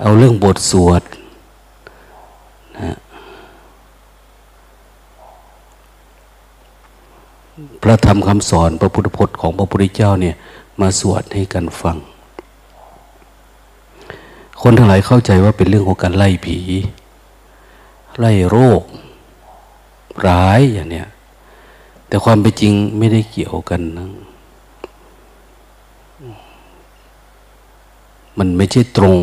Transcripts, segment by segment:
เอาเรื่องบทสวดนะพระธรรมคำสอนพระพุทธพจน์ของพระพุทธเจ้าเนี่ย มาสวดให้กันฟัง คนทั้งหลายเข้าใจว่าเป็นเรื่องของการไล่ผี ไล่โรค ร้ายอย่างเนี้ยแต่ความเป็นจริงไม่ได้เกี่ยวกันนะ มันไม่ใช่ตรง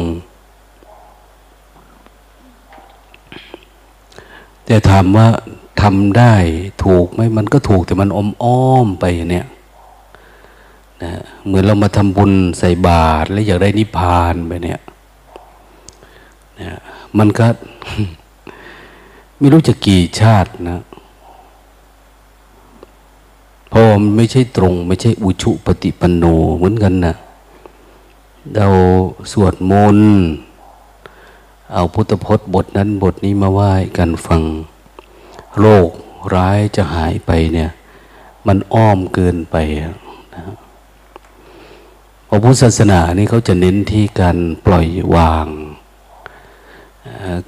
แต่ถามว่าทำได้ถูกไหมมันก็ถูกแต่มันอมอ้อมไปเนี่ยนะเหมือนเรามาทำบุญใส่บาตรแล้วอยากได้นิพพานไปเนี่ยนะมันก็ ไม่รู้จะกี่ชาตินะเพราะมันไม่ใช่ตรง ไม่ใช่อุชุปฏิปันโนเหมือนกันนะ เราสวดมนต์เอาพุทธพจน์บทนั้นบทนี้มาไหว้กันฟัง โรคร้ายจะหายไปเนี่ย มันอ้อมเกินไปนะพระพุทธศาสนานี่เขาจะเน้นที่การปล่อยวาง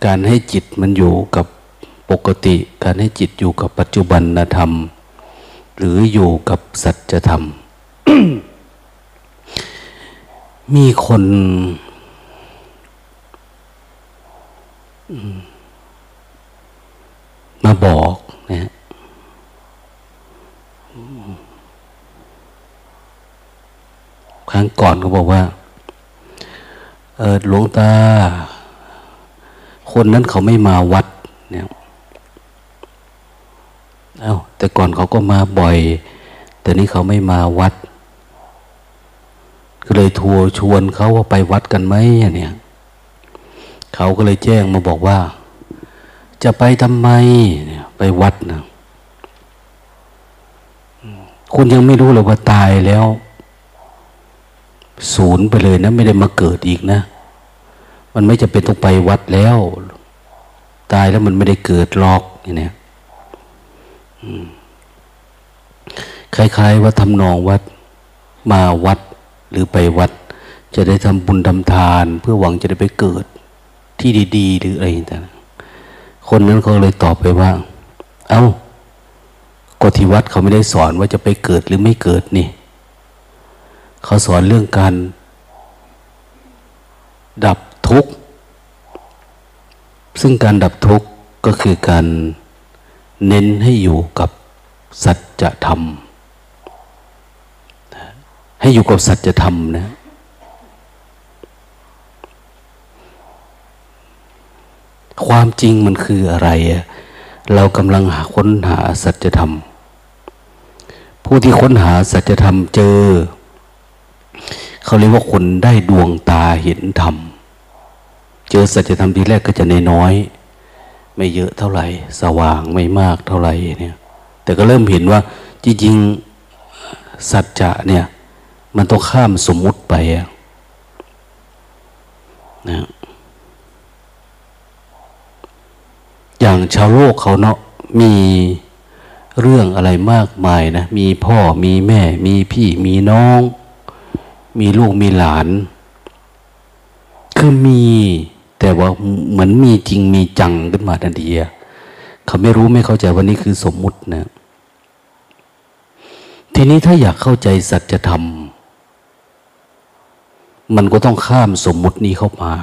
การให้จิตมันอยู่กับปกติ การให้จิตอยู่กับปัจจุบันธรรม หรืออยู่กับสัจธรรม มีคน มาบอกนะครั้งก่อนเขาบอกว่า เออหลวงตา คนนั้นเขาไม่มาวัดเนี่ยเอา้าแต่ก่อนเขาก็มาบ่อย แต่นี้เขาไม่มาวัด ก็เลยทัวชวนเขาว่าไปวัดกันไหมเนี่ย เขาก็เลยแจ้งมาบอกว่า จะไปทำไมเนี่ยไปวัดนะคุณยังไม่รู้เลยว่าตายแล้ว ศูนย์ไปเลยนะ ไม่ได้มาเกิดอีกนะ มันไม่จะเป็นต้องไปวัดแล้ว ตายแล้วมันไม่ได้เกิดหรอกเนี่ยคล้ายๆว่าทำนองวัดมาวัด หรือไปวัด จะได้ทำบุญทำทาน เพื่อหวังจะได้ไปเกิดที่ดีๆ หรืออะไรต่างคนนั้นเขาเลยตอบไปว่า เอา้ากฏที่วัดเขาไม่ได้สอนว่าจะไปเกิดหรือไม่เกิดนี่ เขาสอนเรื่องการ ดับทุกข์ ซึ่งการดับทุกข์ก็คือการเน้นให้อยู่กับสัจธรรม ให้อยู่กับสัจธรรมนะ ความจริงมันคืออะไร เรากำลังหาค้นหาสัจธรรม ผู้ที่ค้นหาสัจธรรมเจอ เขาเรียกว่าคนได้ดวงตาเห็นธรรม เจอสัจธรรมทีแรกก็จะน้อย ไม่เยอะเท่าไหร่ สว่างไม่มากเท่าไหร่เนี่ย แต่ก็เริ่มเห็นว่าจริงๆสัจจะเนี่ย มันต้องข้ามสมมุติไปนะอย่างชาวโลกเขาเนาะมีเรื่องอะไรมากมายนะ มีพ่อมีแม่ มีพี่มีน้อง มีลูกมีหลาน คือมีแต่ว่าเหมือนมีจริงมีจังขึ้นมาทันทีเขาไม่รู้ไม่เข้าใจว่านี่คือสมมุตินะ ทีนี้ถ้าอยากเข้าใจสัจธรรม มันก็ต้องข้ามสมมุตินี้เข้ามา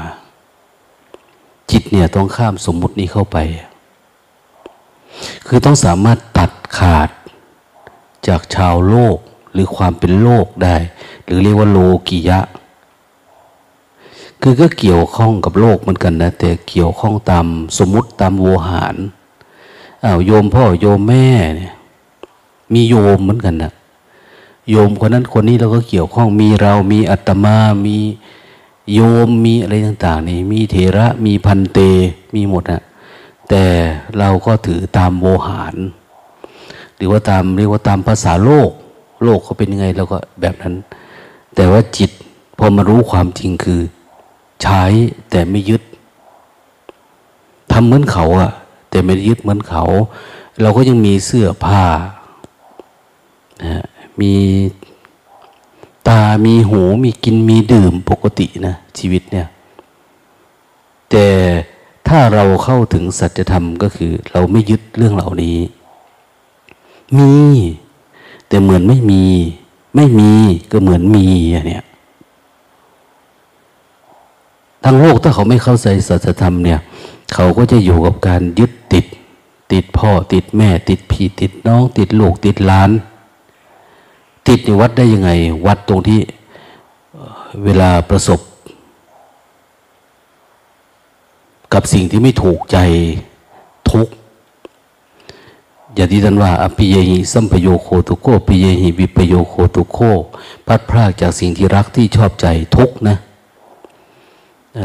จิตเนี่ยต้องข้ามสมมุตินี้เข้าไป คือต้องสามารถตัดขาดจากชาวโลกหรือความเป็นโลกได้ หรือเรียกว่าโลกิยะ คือก็เกี่ยวข้องกับโลกเหมือนกันนะ แต่เกี่ยวข้องตามสมมุติตามโวหารอ้าวโยมพ่อโยมแม่เนี่ยมีโยมเหมือนกันนะ โยมคนนั้นคนนี้เราก็เกี่ยวข้องมีเรามีอัตมา มีโยมมีอะไรต่าง ๆ นี่มีเถระมีพันเตมีหมดนะแต่เราก็ถือตามโวหาร หรือว่าตามเรียกว่าตามภาษาโลก โลกเขาเป็นยังไงเราก็แบบนั้น แต่ว่าจิตพอมารู้ความจริงคือ ใช้แต่ไม่ยึดทำเหมือนเขาอะแต่ไม่ยึดเหมือนเขา เราก็ยังมีเสื้อผ้า มีตามีหูมีกินมีดื่มปกตินะชีวิตเนี่ย แต่ถ้าเราเข้าถึงสัจธรรมก็คือ เราไม่ยึดเรื่องเหล่านี้ มี แต่เหมือนไม่มี ไม่มีก็เหมือนมีอย่างเนี้ยทั้งโลกถ้าเขาไม่เข้าใจสัจธรรมเนี่ย เขาก็จะอยู่กับการยึดติด ติดพ่อติดแม่ ติดพี่ติดน้อง ติดลูกติดหลาน ติดในวัดได้ยังไง วัดตรงที่เวลาประสบ กับสิ่งที่ไม่ถูกใจทุกอย่างที่ท่านว่า อภิเยหิสัมปโยโคตุโคปิเยหิวิปโยโคตุโคพัดพรากจากสิ่งที่รักที่ชอบใจทุกนะ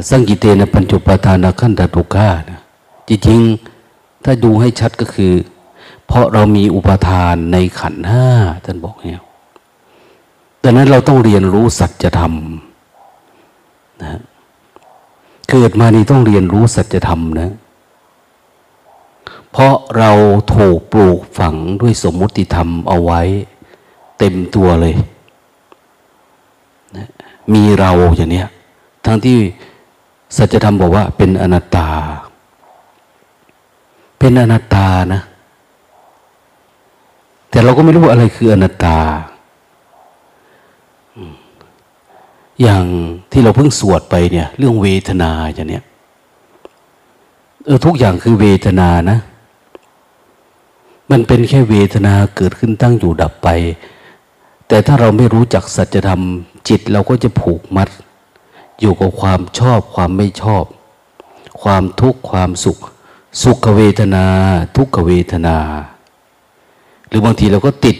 สังกิเตนะปัญจุปทานาขันตทุกขานะจริงๆถ้าดูให้ชัดก็คือ เพราะเรามีอุปทานในขันห้าท่านบอกเนี่ย ดังนั้นเราต้องเรียนรู้สัจธรรมนะเกิดมานี่ต้องเรียนรู้สัจธรรมนะ เพราะเราถูกปลูกฝังด้วยสมมุติธรรมเอาไว้เต็มตัวเลยนะมีเราอย่างเนี้ย ทั้งที่สัจธรรมบอกว่าเป็นอนัตตา เป็นอนัตตานะ แต่เราก็ไม่รู้อะไรคืออนัตตา อย่างที่เราเพิ่งสวดไปเนี่ย เรื่องเวทนาอย่างเนี้ยเออทุกอย่างคือเวทนานะ มันเป็นแค่เวทนาเกิดขึ้นตั้งอยู่ดับไป แต่ถ้าเราไม่รู้จักสัจธรรม จิตเราก็จะผูกมัด อยู่กับความชอบความไม่ชอบ ความทุกข์ความสุข สุขเวทนา ทุกขเวทนา หรือบางทีเราก็ติด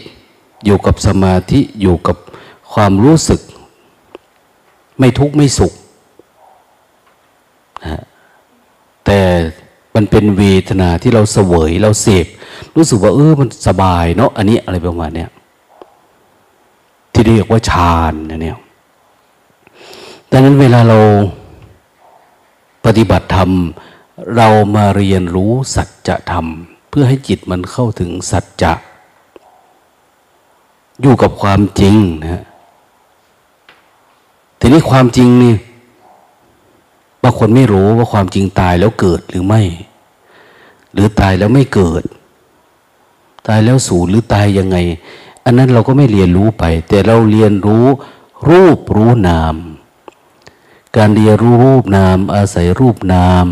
อยู่กับสมาธิอยู่กับความรู้สึก ไม่ทุกข์ไม่สุขนะแต่มันเป็นเวทนาที่เราเสวยเราเสพรู้สึกว่าเออมันสบายเนาะอันนี้อะไรประมาณเนี้ยที่เรียกว่าฌานนะเนี่ยดังนั้นเวลาเราปฏิบัติธรรม เรามาเรียนรู้สัจธรรม เพื่อให้จิตมันเข้าถึงสัจจะ อยู่กับความจริงนะ ทีนี้ความจริงนี่บางคนไม่รู้ว่าความจริงตายแล้วเกิดหรือไม่ หรือตายแล้วไม่เกิด ตายแล้วสูญหรือตายยังไง อันนั้นเราก็ไม่เรียนรู้ไป แต่เราเรียนรู้รูปรู้นาม การเรียนรู้รูปนาม อาศัยรูปนาม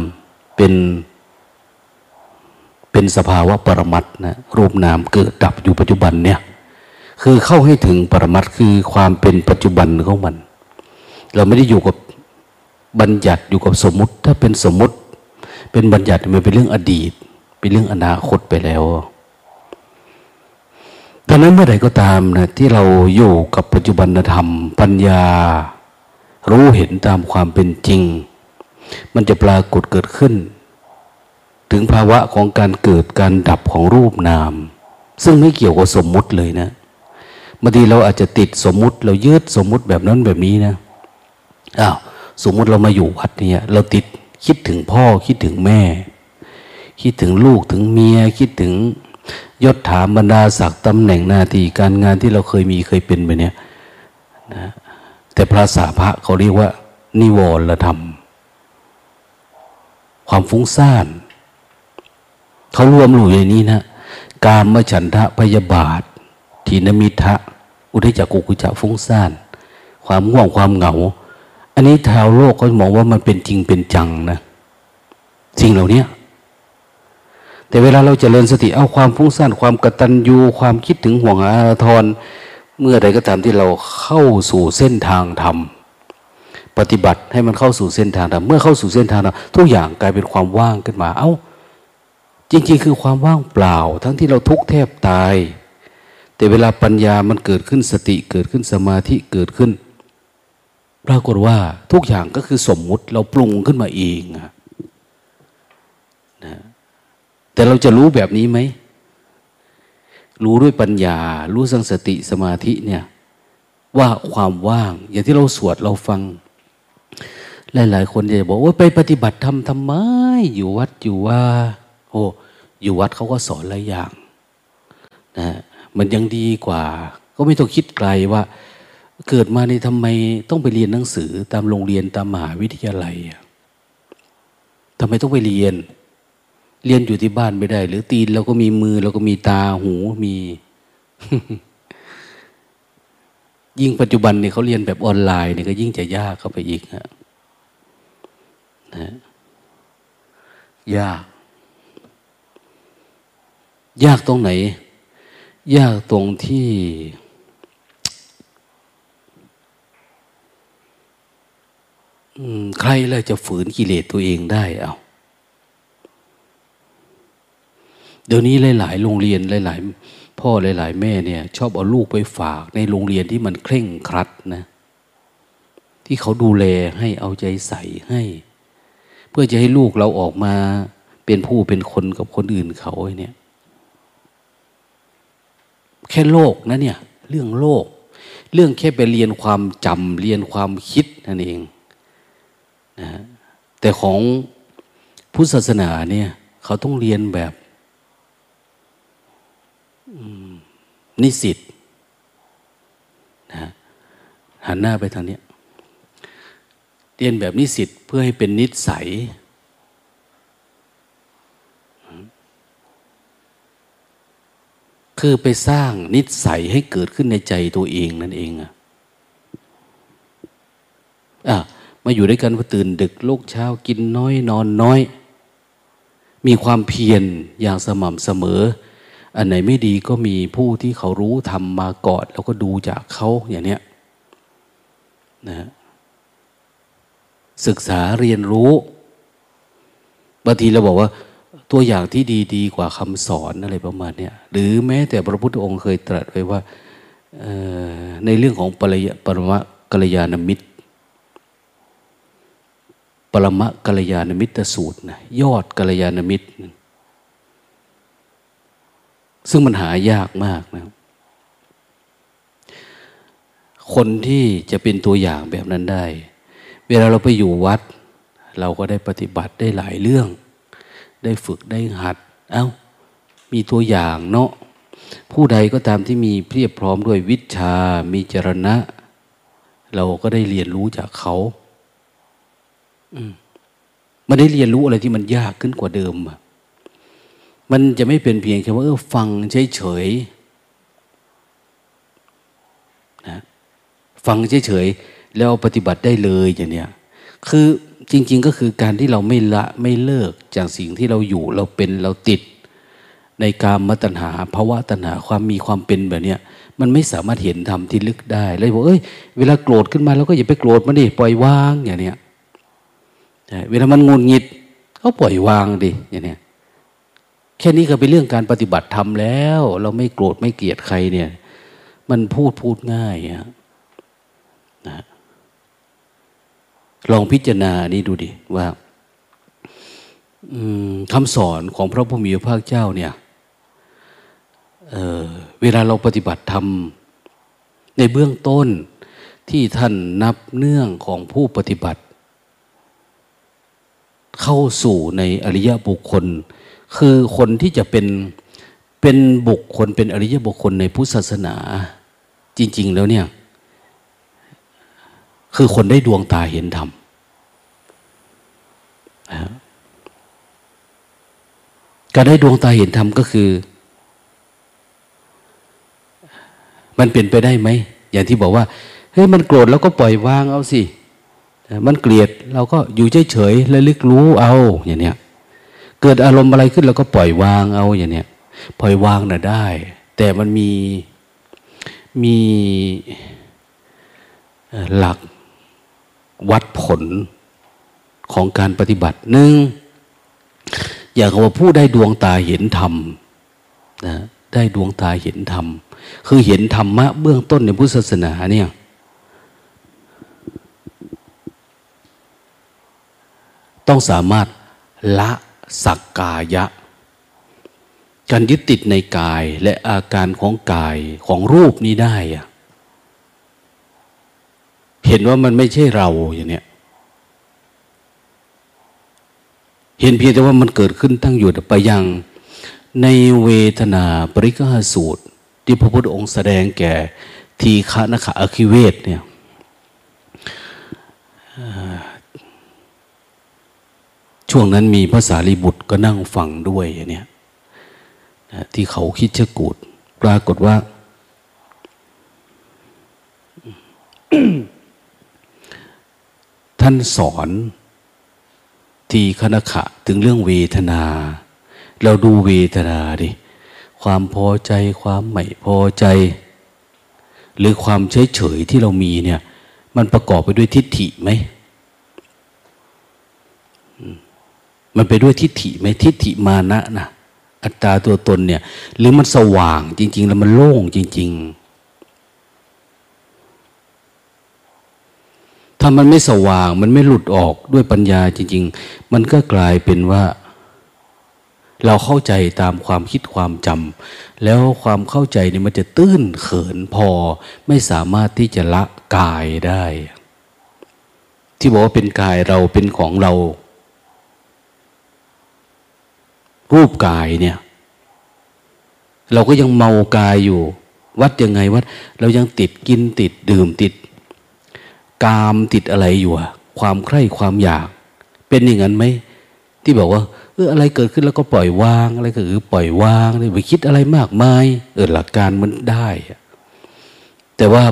เป็นเป็นสภาวะปรมัตนะรูปนามเกิดดับอยู่ปัจจุบันเนี่ย คือเข้าให้ถึงปรมัตคือความเป็นปัจจุบันของมัน เราไม่ได้อยู่กับบัญญัติอยู่กับสมมติ ถ้าเป็นสมมติ เป็นบัญญัติมันเป็นเรื่องอดีต เป็นเรื่องอนาคตไปแล้วดังนั้นเมื่อใดก็ตามนะที่เราอยู่กับปัจจุบันธรรม ปัญญา รู้เห็นตามความเป็นจริง มันจะปรากฏเกิดขึ้น ถึงภาวะของการเกิดการดับของรูปนาม ซึ่งไม่เกี่ยวกับสมมุติเลยนะบางทีเราอาจจะติดสมมุติ เรายืดสมมุติแบบนั้นแบบนี้นะ อ้าวสมมติเรามาอยู่วัดเนี่ย เราติดคิดถึงพ่อคิดถึงแม่ คิดถึงลูกถึงเมีย คิดถึงยศถาบรรดาศักดิ์ตำแหน่งหน้าที่การงานที่เราเคยมีเคยเป็นไปเนี่ยนะแต่ภาษาพระเขาเรียกว่า นิวรธรรม ความฟุ้งซ่านเขารวมอยู่ในนี้นะการมฉันทะพยาบาททีนมิทะอุทจักกุกุจะฟุ้งซ่าน ความง่วงความเหงา อันนี้ชาวโลกเขามองว่ามันเป็นจริงเป็นจังนะสิ่งเหล่านี้แต่เวลาเราจเจริญสติเอาความฟุ้งซ่านความกระตัญญูความคิดถึงห่วงอาทร เมื่อใดก็ตามที่เราเข้าสู่เส้นทางธรรมปฏิบัติให้มันเข้าสู่เส้นทางธรรมเมื่อเข้าสู่เส้นทางธรรมทุกอย่างกลายเป็นความว่างขึ้นมา เอา้า จริง ๆ คือความว่างเปล่า ทั้งที่เราทุกข์แทบตาย แต่เวลาปัญญามันเกิดขึ้นสติเกิดขึ้นสมาธิเกิดขึ้น ปรากฏว่าทุกอย่างก็คือสมมุติเราปรุงขึ้นมาเองนะแต่เราจะรู้แบบนี้ไหม รู้ด้วยปัญญา รู้สังสติสมาธิเนี่ย ว่าความว่าง อย่างที่เราสวดเราฟัง หลาย ๆ คนจะบอกว่าไปปฏิบัติธรรมทำไม อยู่วัดอยู่ว่าโอ้อยู่วัดเขาก็สอนหลายอย่างนะมันยังดีกว่า ก็ไม่ต้องคิดไกลว่า เกิดมาในทำไมต้องไปเรียนหนังสือตามโรงเรียนตามมหาวิทยาลัยทำไมต้องไปเรียน เรียนอยู่ที่บ้านไม่ได้ หรือตีนเราก็มีมือเราก็มีตาหูมี ยิ่งปัจจุบันเนี่ยเขาเรียนแบบออนไลน์เนี่ยก็ยิ่งจะยากเข้าไปอีกนะนะยาก ยากตรงไหน ยากตรงที่ ใครแล้วจะฝืนกิเลสตัวเองได้เอาเดี๋ยวนี้หลาย ๆ โรงเรียนหลาย ๆ พ่อหลาย ๆ แม่เนี่ย ชอบเอาลูกไปฝากในโรงเรียนที่มันเคร่งครัดนะ ที่เขาดูแลให้เอาใจใส่ให้ เพื่อจะให้ลูกเราออกมาเป็นผู้เป็นคนกับคนอื่นเขาเนี่ย แค่โลกนะเนี่ย เรื่องโลก เรื่องแค่ไปเรียนความจำเรียนความคิดนั่นเอง นะแต่ของพุทธศาสนาเนี่ย เขาต้องเรียนแบบนิสิตนะหันหน้าไปทางนี้เรียนแบบนิสิตเพื่อให้เป็นนิสัยคือไปสร้างนิสัยให้เกิดขึ้นในใจตัวเองนั่นเองอะอะ มาอยู่ด้วยกันพอตื่นดึกลูกเช้ากินน้อยนอนน้อย มีความเพียรอย่างสม่ำเสมอ อันไหนไม่ดีก็มีผู้ที่เขารู้ทำมาก่อนแล้วก็ดูจากเขาอย่างเนี้ยนะศึกษาเรียนรู้บางทีเราบอกว่าตัวอย่างที่ดีดีกว่าคำสอนอะไรประมาณนี้หรือแม้แต่พระพุทธองค์เคยตรัสไว้ว่าในเรื่องของปริยปรมะกัลยาณมิตร รมะกัลยาณมิตรสูตรนะยอดกัลยาณมิตร ซึ่งมันหายากมากนะคนที่จะเป็นตัวอย่างแบบนั้นได้ เวลาเราไปอยู่วัด เราก็ได้ปฏิบัติได้หลายเรื่อง ได้ฝึกได้หัด เอา้า มีตัวอย่างเนาะผู้ใดก็ตามที่มีเพียบพร้อมด้วยวิชา มีจรณะ เราก็ได้เรียนรู้จากเขา มันได้เรียนรู้อะไรที่มันยากขึ้นกว่าเดิม มันจะไม่เป็นเพียงแค่ว่าเออฟังเฉยๆนะฟังเฉยๆแล้วปฏิบัติได้เลยอย่างเนี้ยคือจริง ๆ ก็คือการที่เราไม่ละไม่เลิกจากสิ่งที่เราอยู่เราเป็นเราติด ในการมตัญหาภาวะตัญหาความมีความเป็นแบบเนี้ยมันไม่สามารถเห็นธรรมที่ลึกได้เลยบอกเอ้ยเวลาโกรธขึ้นมาแล้วก็อย่าไปโกรธมันดิปล่อยวางอย่างเนี้ย เวลามันงุนงิดก็ปล่อยวางดิอย่างนี้แค่นี้ก็เป็นเรื่องการปฏิบัติธรรมแล้ว เราไม่โกรธไม่เกลียดใครเนี่ย มันพูดพูดง่ายนะลองพิจารณานี่ดูดิว่าคำสอนของพระพุทธมีพระภาคเจ้าเนี่ยเเวลาเราปฏิบัติธรรม ในเบื้องต้นที่ท่านนับเนื่องของผู้ปฏิบัติ เข้าสู่ในอริยบุคคล คือคนที่จะเป็นเป็นบุคคลเป็นอริยบุคคลในพุทธศาสนา จริง ๆ แล้วเนี่ย คือคนได้ดวงตาเห็นธรรมการได้ดวงตาเห็นธรรมก็คือ มันเป็นไปได้ไหมอย่างที่บอกว่าเฮ้ยมันโกรธแล้วก็ปล่อยวางเอาสิ มันเกลียดเราก็อยู่เฉยๆและลึกรู้เอาอย่างเนี้ยเกิดอารมณ์อะไรขึ้นเราก็ปล่อยวางเอาอย่างเนี้ยปล่อยวางน่ะได้ แต่มันมีมีหลักวัดผลของการปฏิบัติหนึ่งอย่ากว่าผู้ได้ดวงตาเห็นธรรมนะได้ดวงตาเห็นธรรม คือเห็นธรรมะเบื้องต้นในพุทธศาสนาเนี่ย ต้องสามารถละสักกายะ การยึดติดในกายและอาการของกายของรูปนี้ได้อะเห็นว่ามันไม่ใช่เราอย่างเนี้ยเห็นเพียงแต่ว่ามันเกิดขึ้นตั้งอยู่ไปยังในเวทนาปริกหาสูตร ที่พระพุทธองค์แสดงแก่ทีฆะนะขะอคิเวทเนี่ย ช่วงนั้นมีภาษาลีบุตรก็นั่งฟังด้วยอย่างนี้ที่เขาคิดเชกูดปรากฏว่า ท่านสอนทีคณขะถึงเรื่องเวทนา เราดูเวทนาดิความพอใจความไม่พอใจ หรือความเฉยเฉยที่เรามีเนี่ย มันประกอบไปด้วยทิฏฐิไหม มันไปด้วยทิฏฐิไหมทิฏฐิมานะนะอัตตาตัวตนเนี่ย หรือมันสว่างจริง ๆ แล้วมันโล่งจริง ๆ ถ้ามันไม่สว่างมันไม่หลุดออกด้วยปัญญาจริง ๆ มันก็กลายเป็นว่า เราเข้าใจตามความคิดความจำแล้วความเข้าใจนี่มันจะตื้นเขินพอ ไม่สามารถที่จะละกายได้ ที่บอกว่าเป็นกายเราเป็นของเรา รูปกายเนี่ย เราก็ยังเมากายอยู่ วัดยังไงวัด เรายังติดกินติดดื่มติด กามติดอะไรอยู่อะความใคร่ความอยาก เป็นอย่างนั้นไหมที่บอกว่าเอออะไรเกิดขึ้นแล้วก็ปล่อยวางอะไรก็คือปล่อยวางไม่คิดอะไรมากมายเออหลักการมันได้แต่ว่า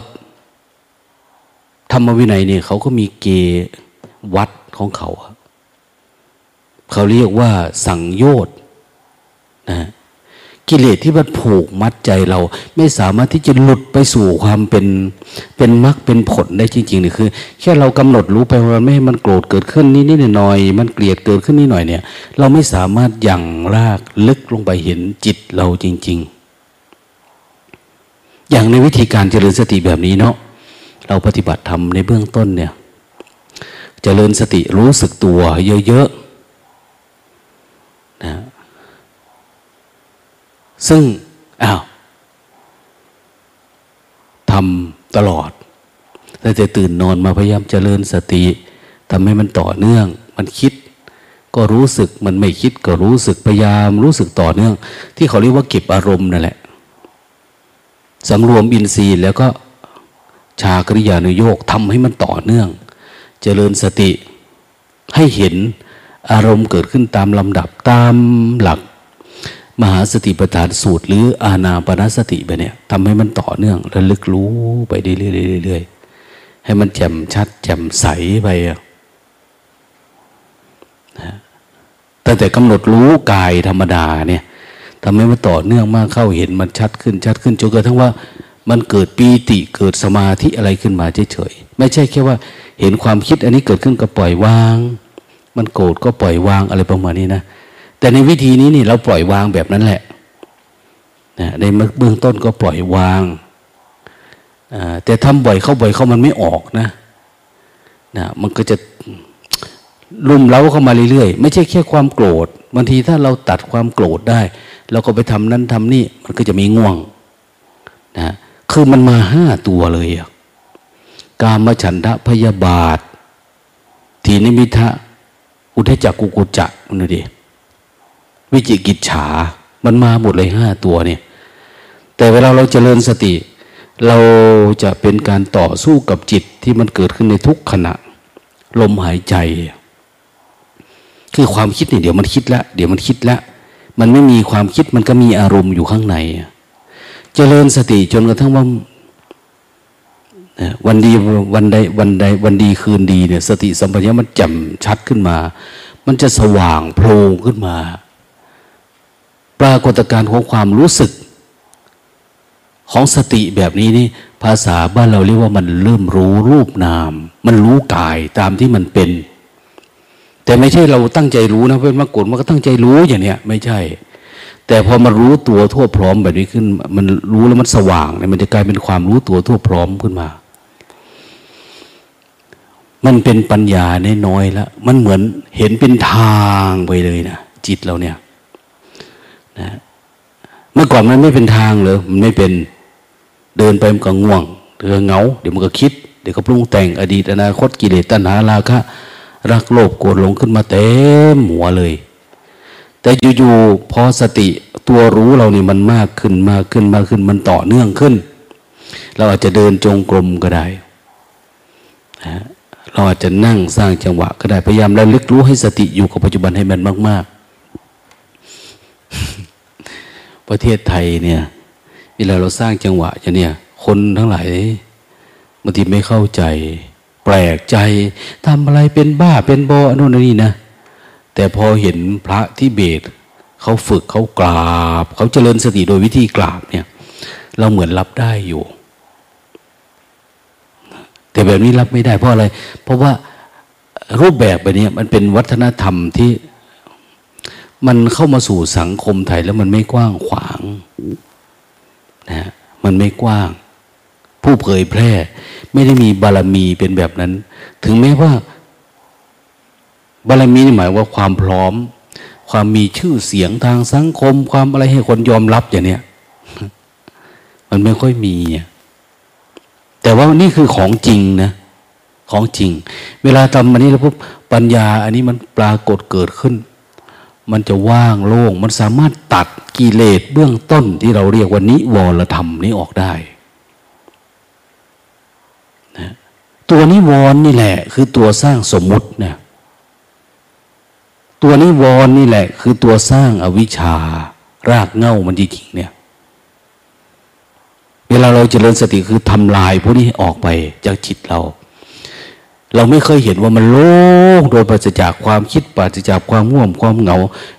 ธรรมวินัยเนี่ยเขาก็มีเกวัดของเขา เขาเรียกว่าสังโยชน์ นะกิเลสที่มันผูกมัดใจเรา ไม่สามารถที่จะหลุดไปสู่ความเป็นเป็นมรรคเป็นผลได้จริงๆนี่คือ แค่เรากำหนดรู้ไปว่าไม่ให้มันโกรธเกิดขึ้นนิดนิดหน่อยมันเกลียดเกิดขึ้นนิดหน่อยเนี่ย เราไม่สามารถยั่งรากลึกลงไปเห็นจิตเราจริง ๆ อย่างในวิธีการเจริญสติแบบนี้เนาะเราปฏิบัติทำในเบื้องต้นเนี่ยจเจริญสติรู้สึกตัวเยอะๆนะ ซึ่งอ้าวทำตลอดตั้งแต่ตื่นนอนมาพยายามเจริญสติทำให้มันต่อเนื่อง มันคิด ก็รู้สึกมันไม่คิดก็รู้สึกพยายามรู้สึกต่อเนื่อง ที่เขาเรียกว่าเก็บอารมณ์นั่นแหละสำรวมอินทรีย์แล้วก็ชากริยานุโยกทำให้มันต่อเนื่อง เจริญสติให้เห็นอารมณ์เกิดขึ้นตามลำดับตามหลัก มหาสติปัฏฐานสูตร หรืออาณาปณสติไปเนี่ยทำให้มันต่อเนื่องระลึกรู้ไปเรื่อยๆให้มันแจ่มชัด แจ่มใสไปนะตั้งแต่กำหนดรู้กายธรรมดาเนี่ยทำให้มันต่อเนื่องมากเข้าเห็นมันชัดขึ้นชัดขึ้นจนกระทั่งว่ามันเกิดปีติเกิดสมาธิอะไรขึ้นมาเฉยๆไม่ใช่แค่ว่า เห็นความคิดอันนี้เกิดขึ้นก็ปล่อยวาง มันโกรธก็ปล่อยวางอะไรประมาณนี้นะ แต่ในวิธีนี้นี่เราปล่อยวางแบบนั้นแหละนะในเบื้องต้นก็ปล่อยวาง แต่ทำบ่อยเข้าบ่อยเข้ามันไม่ออกนะนะมันก็จะลุ่มเล้าเข้ามาเรื่อยๆ ไม่ใช่แค่ความโกรธบางทีถ้าเราตัดความโกรธได้ เราก็ไปทำนั้นทำนี่ มันก็จะมีง่วงนะคือมันมาห้าตัวเลยอะกามฉันทะพยาบาท ทีนิมิทะอุทจักกุกุจักนั่นเอง วิจิกิจฉา มันมาหมดเลยห้าตัวเนี่ย แต่เวลาเราเจริญสติ เราจะเป็นการต่อสู้กับจิตที่มันเกิดขึ้นในทุกขณะ ลมหายใจ คือความคิดเนี่ยเดี๋ยวมันคิดแล้วเดี๋ยวมันคิดแล้วมันไม่มีความคิดมันก็มีอารมณ์อยู่ข้างในเจริญสติจนกระทั่งว่าวันดีวันใดวันใดวันดีคืนดีเนี่ย สติสัมปชัญญะมันแจ่มชัดขึ้นมา มันจะสว่างโพลงขึ้นมา ปรากฏการณ์ของความรู้สึก ของสติแบบนี้นี่ภาษาบ้านเราเรียกว่ามันเริ่มรู้รูปนาม มันรู้กายตามที่มันเป็น แต่ไม่ใช่เราตั้งใจรู้นะเพื่อนมากดมันก็ตั้งใจรู้อย่างเนี้ยไม่ใช่ แต่พอมารู้ตัวทั่วพร้อมแบบนี้ขึ้น มันรู้แล้วมันสว่างเนี่ยมันจะกลายเป็นความรู้ตัวทั่วพร้อมขึ้นมา มันเป็นปัญญาน้อยๆแล้วมันเหมือนเห็นเป็นทางไปเลยนะจิตเราเนี่ย นะเมื่อก่อนมันไม่เป็นทางเลยมันไม่เป็นเดินไปมันก็ง่วงเดือเงา เดี๋ยวมันก็คิด เดี๋ยวก็ปรุงแต่งอดีตอนาคตกิเลสตัณหาราคะรักโลภโกรธหลงขึ้นมาเต็มหัวเลย แต่อยู่ๆพอสติตัวรู้เรานี่มันมากขึ้นมากขึ้นมากขึ้นมันต่อเนื่องขึ้น เราอาจจะเดินจงกรมก็ได้เราอาจจะนั่งสร้างจังหวะก็ได้พยายามระลึกรู้ให้สติอยู่กับปัจจุบันให้มันมาก ๆ ประเทศไทยเนี่ย เวลาเราสร้างจังหวะจะเนี่ย คนทั้งหลายบางทีไม่เข้าใจ แปลกใจทำอะไรเป็นบ้าเป็นบอโน่นนี่นะ แต่พอเห็นพระที่เบสเขาฝึกเขากราบ เขาเจริญสติโดยวิธีกราบเนี่ย เราเหมือนรับได้อยู่ แต่แบบนี้รับไม่ได้เพราะอะไร เพราะว่ารูปแบบแบบนี้มันเป็นวัฒนธรรมที่ มันเข้ามาสู่สังคมไทยแล้วมันไม่กว้างขวางนะมันไม่กว้าง ผู้เผยแพร่ ไม่ได้มีบารมีเป็นแบบนั้น ถึงแม้ว่า บารมีหมายว่าความพร้อม ความมีชื่อเสียงทางสังคม ความอะไรให้คนยอมรับอย่างเนี้ยมันไม่ค่อยมี แต่ว่านี่คือของจริงนะ ของจริง เวลาทำมันนี้แล้วปุ๊บปัญญา อันนี้มันปรากฏเกิดขึ้น มันจะว่างโล่ง มันสามารถตัดกิเลสเบื้องต้นที่เราเรียกว่านิวรธรรมนี้ออกได้นะตัวนิวรนี่แหละ คือตัวสร้างสมมุตินี่ยตัวนิวรนี่แหละ คือตัวสร้างอวิชชารากเง่ามันจริงๆเนี่ย เวลาเราเจริญสติคือทำลายพวกนี้ออกไปจากจิตเรา เราไม่เคยเห็นว่ามันโล่งโดยปราศจากความคิดปราศจากความง่วงความเหงา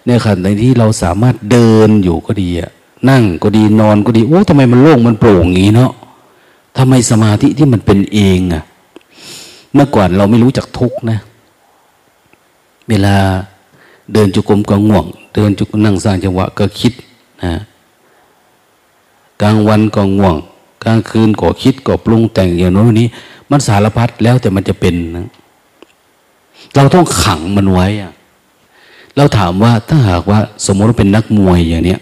ในขณะที่เราสามารถเดินอยู่ก็ดีอะนั่งก็ดีนอนก็ดีโอ้ทำไมมันโล่งมันโปร่งอย่างนี้เนาะทำไมสมาธิที่มันเป็นเองอะเมื่อก่อนเราไม่รู้จักทุกนะ เวลาเดินจุกมก็ง่วง เดินจุกนั่งสร้างจังหวะก็คิดนะกลางวันก็ง่วง กลางคืนก็คิดก็ปรุงแต่งอย่างโน้นนี้ มันสารพัดแล้วแต่มันจะเป็นนะเราต้องขังมันไว้อะเราถามว่าถ้าหากว่าสมมติว่าเป็นนักมวยอย่างเนี้ย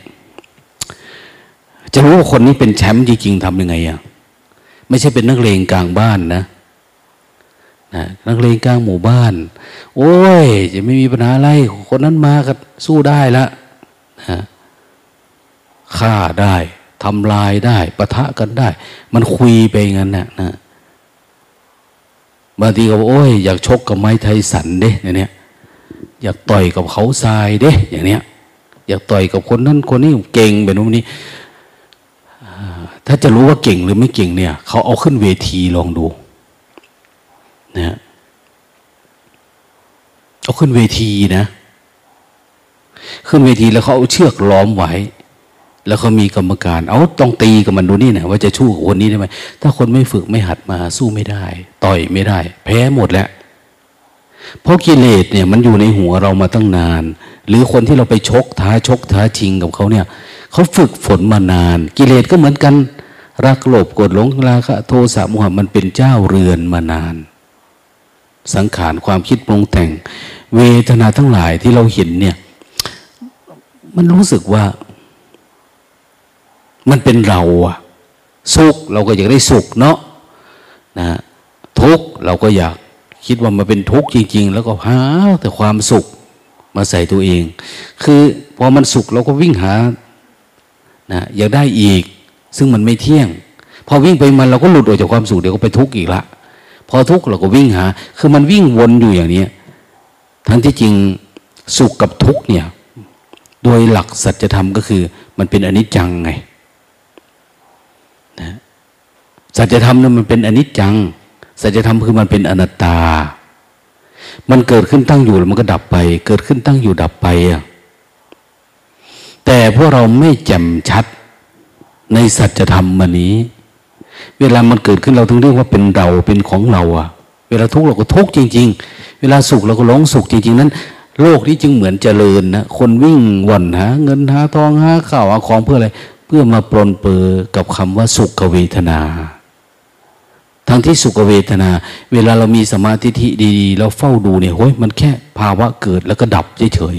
จะรู้ว่าคนนี้เป็นแชมป์จริงๆทำยังไงอะไม่ใช่เป็นนักเลงกลางบ้านนะนะนักเลงกลางหมู่บ้าน โอ้ย จะไม่มีปัญหาอะไร คนนั้นมาก็สู้ได้ละนะฆ่าได้ ทำลายได้ปะทะกันได้ มันคุยไปงั้นนะนะบางทีก็โอ้ยอยากชกกับไม้ไทยสันเด้อย่างเนี่ยอยากต่อยกับเขาทรายเด้อย่างเนี้ย อยากต่อยกับคนนั้นคนนี้เก่งแบบนู้นนี้ถ้าจะรู้ว่าเก่งหรือไม่เก่งเนี่ย เขาเอาขึ้นเวทีลองดูนะเอาขึ้นเวทีนะ ขึ้นเวทีแล้วเขาเอาเชือกล้อมไว้ แล้วเขามีกรรมการ เอาต้องตีกับมันดูนี่นะว่าจะชู้กับคนนี้ได้ไหมถ้าคนไม่ฝึกไม่หัดมาสู้ไม่ได้ ต่อยไม่ได้ แพ้หมดแล้วเพราะกิเลสเนี่ยมันอยู่ในหัวเรามาตั้งนาน หรือคนที่เราไปชกท้าชกท้าชิงกับเขาเนี่ยเขาฝึกฝนมานาน กิเลสก็เหมือนกัน รักโลภโกรธหลงราคะโทสะโมหะมันเป็นเจ้าเรือนมานาน สังขารความคิดปรุงแต่ง เวทนาทั้งหลายที่เราเห็นเนี่ย มันรู้สึกว่า มันเป็นเราอะสุขเราก็อยากได้สุขเนาะนะทุกข์เราก็อยากคิดว่ามันเป็นทุกข์จริง ๆ แล้วก็หาแต่ความสุขมาใส่ตัวเอง คือพอมันสุขเราก็วิ่งหานะอยากได้อีก ซึ่งมันไม่เที่ยง พอวิ่งไปมันเราก็หลุดออกจากความสุขเดี๋ยวก็ไปทุกข์อีกละ พอทุกข์เราก็วิ่งหา คือมันวิ่งวนอยู่อย่างนี้ทั้งที่จริงสุขกับทุกข์เนี่ย โดยหลักสัจธรรมก็คือ มันเป็นอนิจจังไง นะสัจธรรมนั้นมันเป็นอนิจจัง สัจธรรมคือมันเป็นอนัตตา มันเกิดขึ้นตั้งอยู่แล้วมันก็ดับไป เกิดขึ้นตั้งอยู่ดับไปอะแต่พวกเราไม่แจ่มชัดในสัจธรรมมันนี้ เวลามันเกิดขึ้นเราถึงเรียกว่าเป็นเราเป็นของเราอะเวลาทุกข์เราก็ทุกข์จริง ๆ เวลาสุขเราก็หลงสุขจริง ๆ นั้น โลกนี้จึงเหมือนเจริญนะคนวิ่งวันหาเงินหาทองหาข้าวหาของเพื่ออะไร เพื่อมาปลนเปือกับคำว่าสุขเวทนา ทั้งที่สุขเวทนา เวลาเรามีสมาธิที่ดีๆเราเฝ้าดูเนี่ยโอ้ยมันแค่ภาวะเกิดแล้วก็ดับเฉย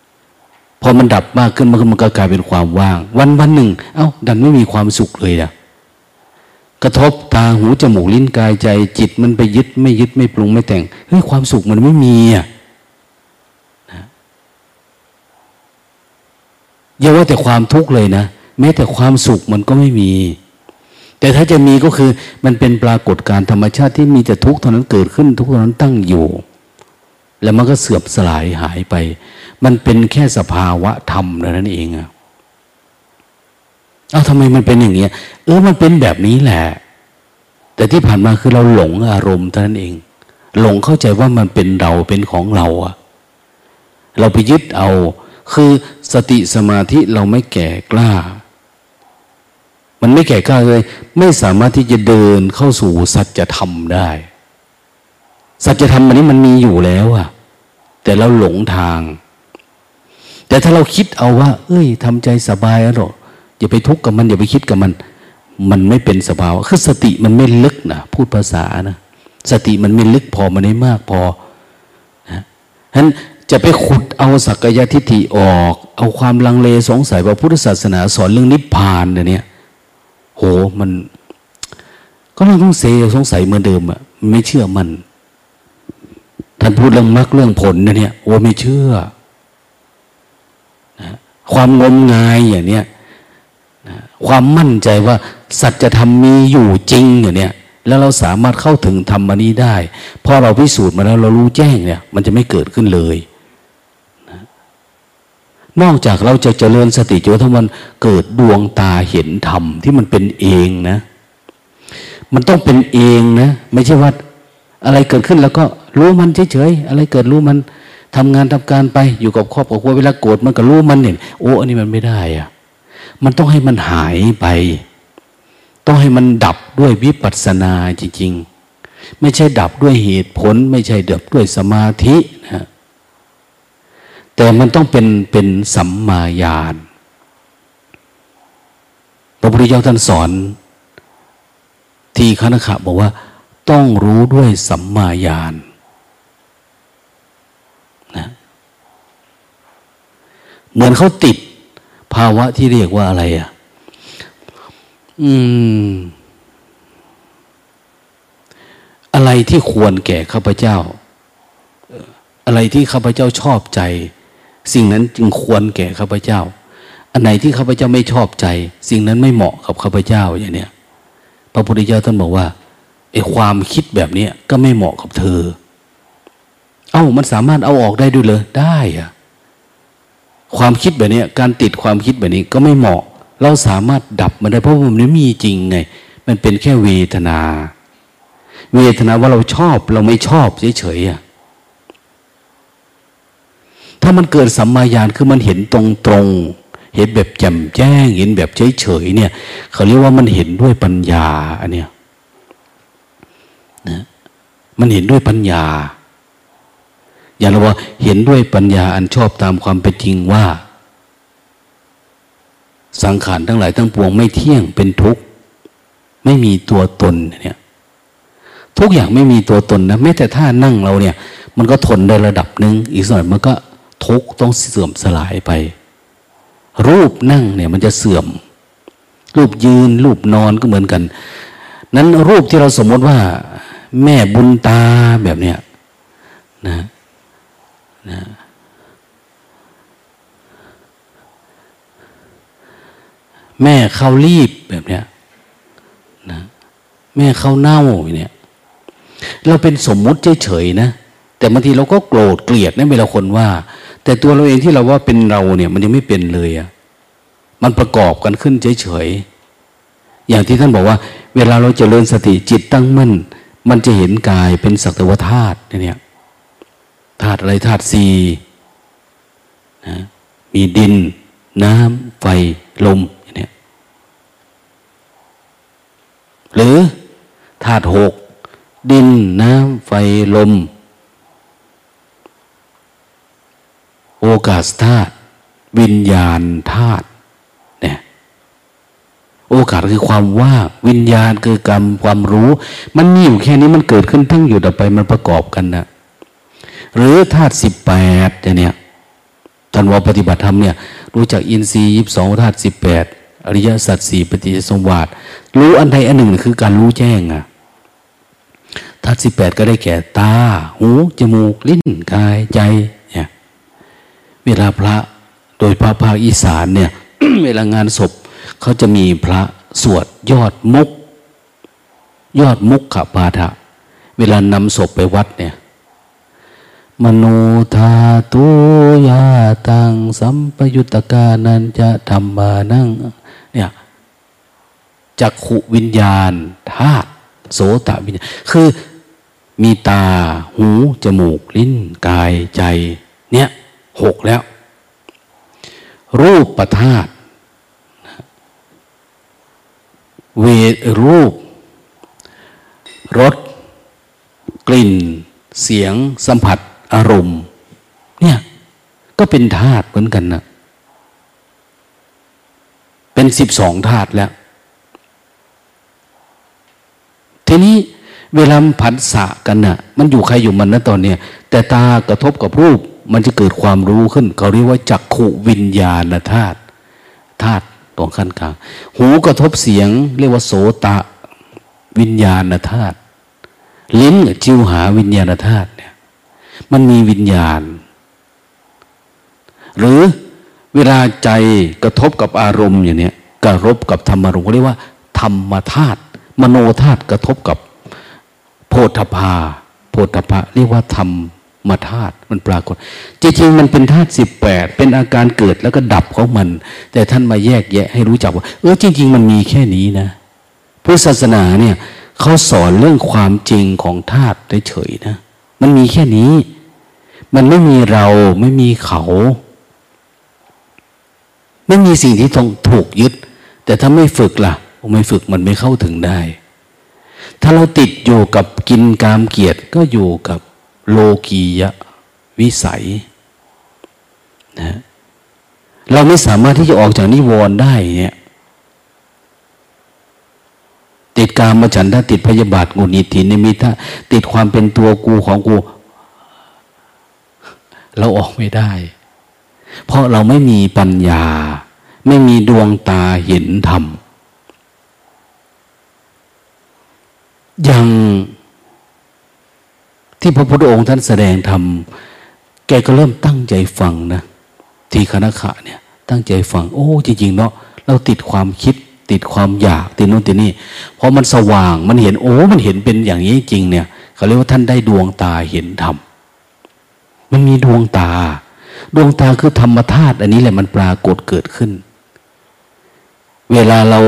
ๆพอมันดับมากขึ้นมันก็กลายเป็นความว่าง วันวันหนึ่ง เอา้า ดันไม่มีความสุขเลยอะกระทบตาหูจมูกลิ้นกายใจ จิตมันไปยึดไม่ยึดไม่ปรุงไม่แต่งเฮ้ยความสุขมันไม่มีอะอย่าว่าแต่ความทุกข์เลยนะ แม้แต่ความสุขมันก็ไม่มี แต่ถ้าจะมีก็คือมันเป็นปรากฏการธรรมชาติที่มีแต่ทุกข์เท่านั้นเกิดขึ้น ทุกข์เท่านั้นตั้งอยู่ แล้วมันก็เสื่อมสลายหายไป มันเป็นแค่สภาวะธรรมนั่นเองอะเอาทำไมมันเป็นอย่างเนี้ยเออมันเป็นแบบนี้แหละ แต่ที่ผ่านมาคือเราหลงอารมณ์เท่านั้นเอง หลงเข้าใจว่ามันเป็นเราเป็นของเราอะเราไปยึดเอา คือสติสมาธิเราไม่แก่กล้า มันไม่แก่กล้าเลย ไม่สามารถที่จะเดินเข้าสู่สัจธรรมได้ สัจธรรมอันนี้มันมีอยู่แล้วอะแต่เราหลงทาง แต่ถ้าเราคิดเอาว่า เอ้ยทำใจสบายแล้วหรออย่าไปทุกข์กับมัน อย่าไปคิดกับมัน มันไม่เป็นสภาวะคือสติมันไม่ลึกนะพูดภาษานะสติมันไม่ลึกพอมันไม่มากพอนะฉะนั้นจะไปขุดเอาสักยทิฏฐิออก เอาความลังเลสงสัยว่าพุทธศาสนาสอนเรื่องนิพพานเนี่ย โหมัน ก็ต้องเซสงสัยเหมือนเดิมอะไม่เชื่อมัน ท่านพูดเรื่องมรรคเรื่องผลเนี่ยโอ้ไม่เชื่อนะความงมงายอย่างเนี้ยความมั่นใจว่าสัจธรรมมีอยู่จริงอย่างเนี้ยแล้วเราสามารถเข้าถึงธรรมนี้ได้พอเราพิสูจน์มาแล้วเรารู้แจ้งเนี่ย มันจะไม่เกิดขึ้นเลย นอกจากเราจะเจริญสติจนทั้งมันเกิดดวงตาเห็นธรรมที่มันเป็นเองนะ มันต้องเป็นเองนะ ไม่ใช่ว่าอะไรเกิดขึ้นแล้วก็รู้มันเฉยๆอะไรเกิดรู้มันทำงานทำการไปอยู่กับครอบครัวเวลาโกรธมันก็รู้มันเนี่ยโอ้อันนี้มันไม่ได้อะมันต้องให้มันหายไป ต้องให้มันดับด้วยวิปัสสนาจริงๆ ไม่ใช่ดับด้วยเหตุผล ไม่ใช่ดับด้วยสมาธินะ แต่มันต้องเป็นเป็นสัมมาญาณพระพุทธเจ้าท่านสอน ทีคณะขะบอกว่า ต้องรู้ด้วยสัมมาญาณนะเหมือนเขาติดภาวะที่เรียกว่าอะไรอะ อืม อะไรที่ควรแก่ข้าพเจ้า อะไรที่ข้าพเจ้าชอบใจ สิ่งนั้นจึงควรแก่ข้าพเจ้า อันไหนที่ข้าพเจ้าไม่ชอบใจ สิ่งนั้นไม่เหมาะกับข้าพเจ้าอย่างเนี้ยพระพุทธเจ้าท่านบอกว่าไอ้ความคิดแบบนี้ก็ไม่เหมาะกับเธอ เอา้ามันสามารถเอาออกได้ด้วยเลยได้อะความคิดแบบนี้การติดความคิดแบบนี้ก็ไม่เหมาะ เราสามารถดับมันได้เพราะมันไม่มีจริงไง มันเป็นแค่เวทนา เวทนาว่าเราชอบเราไม่ชอบเฉยๆอะ ถ้ามันเกิดสัมมาญาณคือมันเห็นตรงตรงเห็นแบบแจ่มแจ้ง เห็นแบบเฉยๆเนี่ย เขาเรียกว่ามันเห็นด้วยปัญญาอันเนี้ยนะมันเห็นด้วยปัญญา อย่างเราว่าเห็นด้วยปัญญาอันชอบตามความเป็นจริงว่า สังขารทั้งหลายทั้งปวงไม่เที่ยงเป็นทุกข์ไม่มีตัวตนเนี่ยทุกอย่างไม่มีตัวตนนะแม้แต่ท่านั่งเราเนี่ย มันก็ทนได้ระดับหนึ่งอีกส่วนมันก็ ทุกข์ต้องเสื่อมสลายไป รูปนั่งเนี่ยมันจะเสื่อม รูปยืน รูปนอนก็เหมือนกัน นั้นรูปที่เราสมมติว่า แม่บุญตาแบบเนี้ยนะนะแม่เขารีบแบบเนี้ยนะแม่เขาเน่าเนี่ยเราเป็นสมมุติเฉยๆนะ แต่บางทีเราก็โกรธเกลียดนะเวลาคนว่า แต่ตัวเราเองที่เราว่าเป็นเราเนี่ย มันยังไม่เป็นเลยอะมันประกอบกันขึ้นเฉยๆอย่างที่ท่านบอกว่า เวลาเราจเจริญสติจิตตั้งมั่น มันจะเห็นกายเป็นสักตวธาตุเนี่ยธาตุอะไรธาตุสี่นะมีดิน น้ำไฟลมอย่างนี้หรือธาตุหกดิน น้ำไฟลม โอ กาสธาตุวิญญาณธาตุเนี่ยโอกาสคือความว่างวิญญาณคือกรรมความรู้ มันมีอยู่แค่นี้มันเกิดขึ้นทั้งอยู่ต่อไปมันประกอบกันนะหรือธาตุสิบแปดเนี่ยท่านว่าปฏิบัติธรรมเนี่ย รู้จักอินทรีย์ยิบสองธาตุสิบแปดอริยสัจสี่ปฏิจสมวาทรู้อันใดอันหนึ่งคือการรู้แจ้งอะธาตุสิบแปดก็ได้แก่ตา หู จมูก ลิ้น กาย ใจ เวลาพระโดยพระภาคอีสานเนี่ย เวลางานศพเขาจะมีพระสวดยอดมุก ยอดมุกขปาฐะเวลานำศพไปวัดเนี่ยมโนธาตุยาตังสัมปยุตตกานันจะธรรมานั่งเนี่ยจักขุวิญญาณธาตุโสตวิญญาณ คือมีตาหู จมูก ลิ้น กายใจ เนี่ย หกแล้ว รูปประธาตเวรูปรสกลิ่น เสียง สัมผัส อารมณ์ เนี่ย ก็เป็นธาตุเหมือนกันนะเป็นสิบสองธาตุแล้ว ทีนี้เวลาผัสสะกันนะ่ะ มันอยู่ใครอยู่มันนะตอนเนี้ยแต่ตากระทบกับรูป มันจะเกิดความรู้ขึ้น เขาเรียกว่าจักขุวิญญาณธาตุธาตุตรงขั้นกลาง หูกระทบเสียง เรียกว่าโสตะวิญญาณธาตุลิ้นจิวหาวิญญาณธาตุเนี่ย มันมีวิญญาณ หรือเวลาใจกระทบกับอารมณ์อย่างนี้กระทบกับธรรมารมณ์เรียกว่า ธรรมธาตุมโนธาตุกระทบกับโพธพาโพธพะเรียกว่าธรรม มาธาตุมันปรากฏ จริงๆมันเป็นธาตุสิบแปดเป็นอาการเกิดแล้วก็ดับของมัน แต่ท่านมาแยกแยะให้รู้จักว่า เออจริง ๆ มันมีแค่นี้นะพุทธศาสนาเนี่ยเขาสอนเรื่องความจริงของธาตุเฉยๆนะ มันมีแค่นี้ มันไม่มีเราไม่มีเขา ไม่มีสิ่งที่ต้องถูกยึด แต่ถ้าไม่ฝึกละ่ะไม่ฝึกมันไม่เข้าถึงได้ ถ้าเราติดอยู่กับกินกามเกียรติก็อยู่กับ โลกียะวิสัยนะเราไม่สามารถที่จะออกจากนิวรณ์ได้เนี่ยติดการมาฉันถ้าติดพยาบาทงูนิทินิมิถ้าติดความเป็นตัวกูของกู เราออกไม่ได้ เพราะเราไม่มีปัญญา ไม่มีดวงตาเห็นธรรมย่าง ที่พระพุทธองค์ท่านแสดงธรรมแกก็เริ่มตั้งใจฟังนะทีคณะขะเนี่ย ตั้งใจฟัง โอ้จริงๆเนาะเราติดความคิด ติดความอยากติดโน่นติดนี่พอมันสว่างมันเห็นโอ้ มันเห็นเป็นอย่างนี้จริงเนี่ยเขาเรียกว่าท่านได้ดวงตาเห็นธรรมมันมีดวงตา ดวงตาคือธรรมธาตุอันนี้แหละมันปรากฏเกิดขึ้น เวลาเรา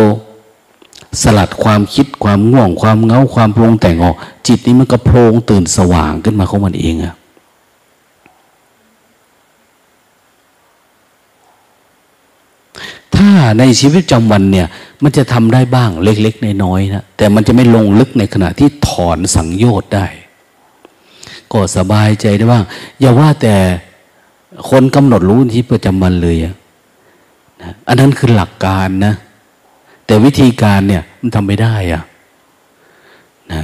สลัดความคิดความง่วง ความเงาความปรุงแต่งออก จิตนี้มันก็โพลงตื่นสว่างขึ้นมาของมันเองอะถ้าในชีวิตประจำวันเนี่ย มันจะทำได้บ้างเล็กๆน้อยๆนะแต่มันจะไม่ลงลึกในขณะที่ถอนสังโยชน์ได้ ก็สบายใจได้บ้าง อย่าว่าแต่คนกำหนดรู้ที่ประจำวันเลยนะอันนั้นคือหลักการนะ แต่วิธีการเนี่ย มันทำไม่ได้อะนะ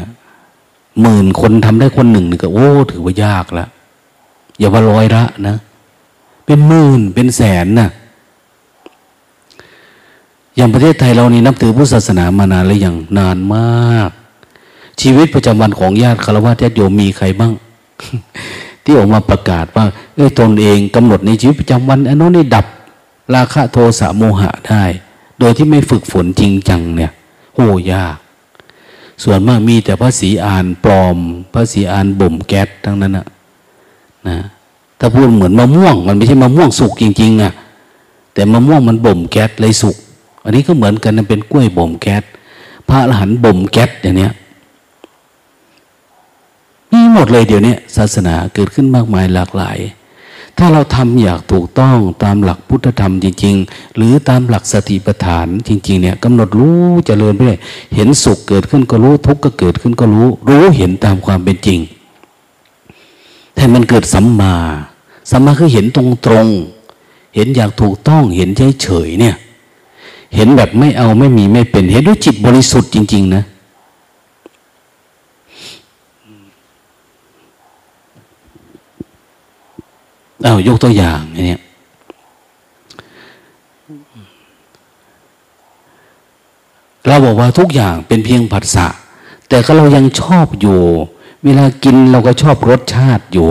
หมื่นคนทำได้คนหนึ่งนี่ก็โอ้ ถือว่ายากแล้วอย่าว่าร้อยละนะ เป็นหมื่นเป็นแสนนะ่ะอย่างประเทศไทยเรานี่นับถือพุทธศาสนามานานหรือยังนานมาก ชีวิตประจำวันของญาติคารวะญาติโยมมีใครบ้าง ที่ออกมาประกาศว่าเอ้ตนเองกำหนดในชีวิตประจำวันอันนู้นนี่ดับ ราคะโทสะโมหะได้ โดยที่ไม่ฝึกฝนจริงจังเนี่ยโหยาก ส่วนมากมีแต่พระสีอานปลอม พระสีอานบ่มแก๊สทั้งนั้นนะนะถ้าพูดเหมือนมะม่วง มันไม่ใช่มะม่วงสุกจริงๆอะ่ะแต่มะม่วงมันบ่มแก๊สเลยสุก อันนี้ก็เหมือนกันนะเป็นกล้วยบ่มแก๊สพระอรหันต์บ่มแก๊สอย่างเนี้ยนี่หมดเลยเดี๋ยวนี้ศาสนาเกิดขึ้นมากมายหลากหลาย ถ้าเราทำอยากถูกต้องตามหลักพุทธธรรมจริง ๆ หรือตามหลักสติปัฏฐานจริง ๆ เนี่ยกำหนดรู้จเจริญไปเลยเห็นสุขเกิดขึ้นก็รู้ทุกข์ก็เกิดขึ้นก็รู้ รู้เห็นตามความเป็นจริงแต่มันเกิดสัมมาสัมมาคือเห็นตรงๆเห็นอยากถูกต้องเห็นเฉยๆเนี่ย เห็นแบบไม่เอาไม่มีไม่เป็น เห็นด้วยจิตบริสุทธิ์จริง ๆ นะ เอายกตัวอย่างเนี่ยเราบอกว่าทุกอย่างเป็นเพียงผัสสะแต่ก็เรายังชอบอยู่ เวลากินเราก็ชอบรสชาติอยู่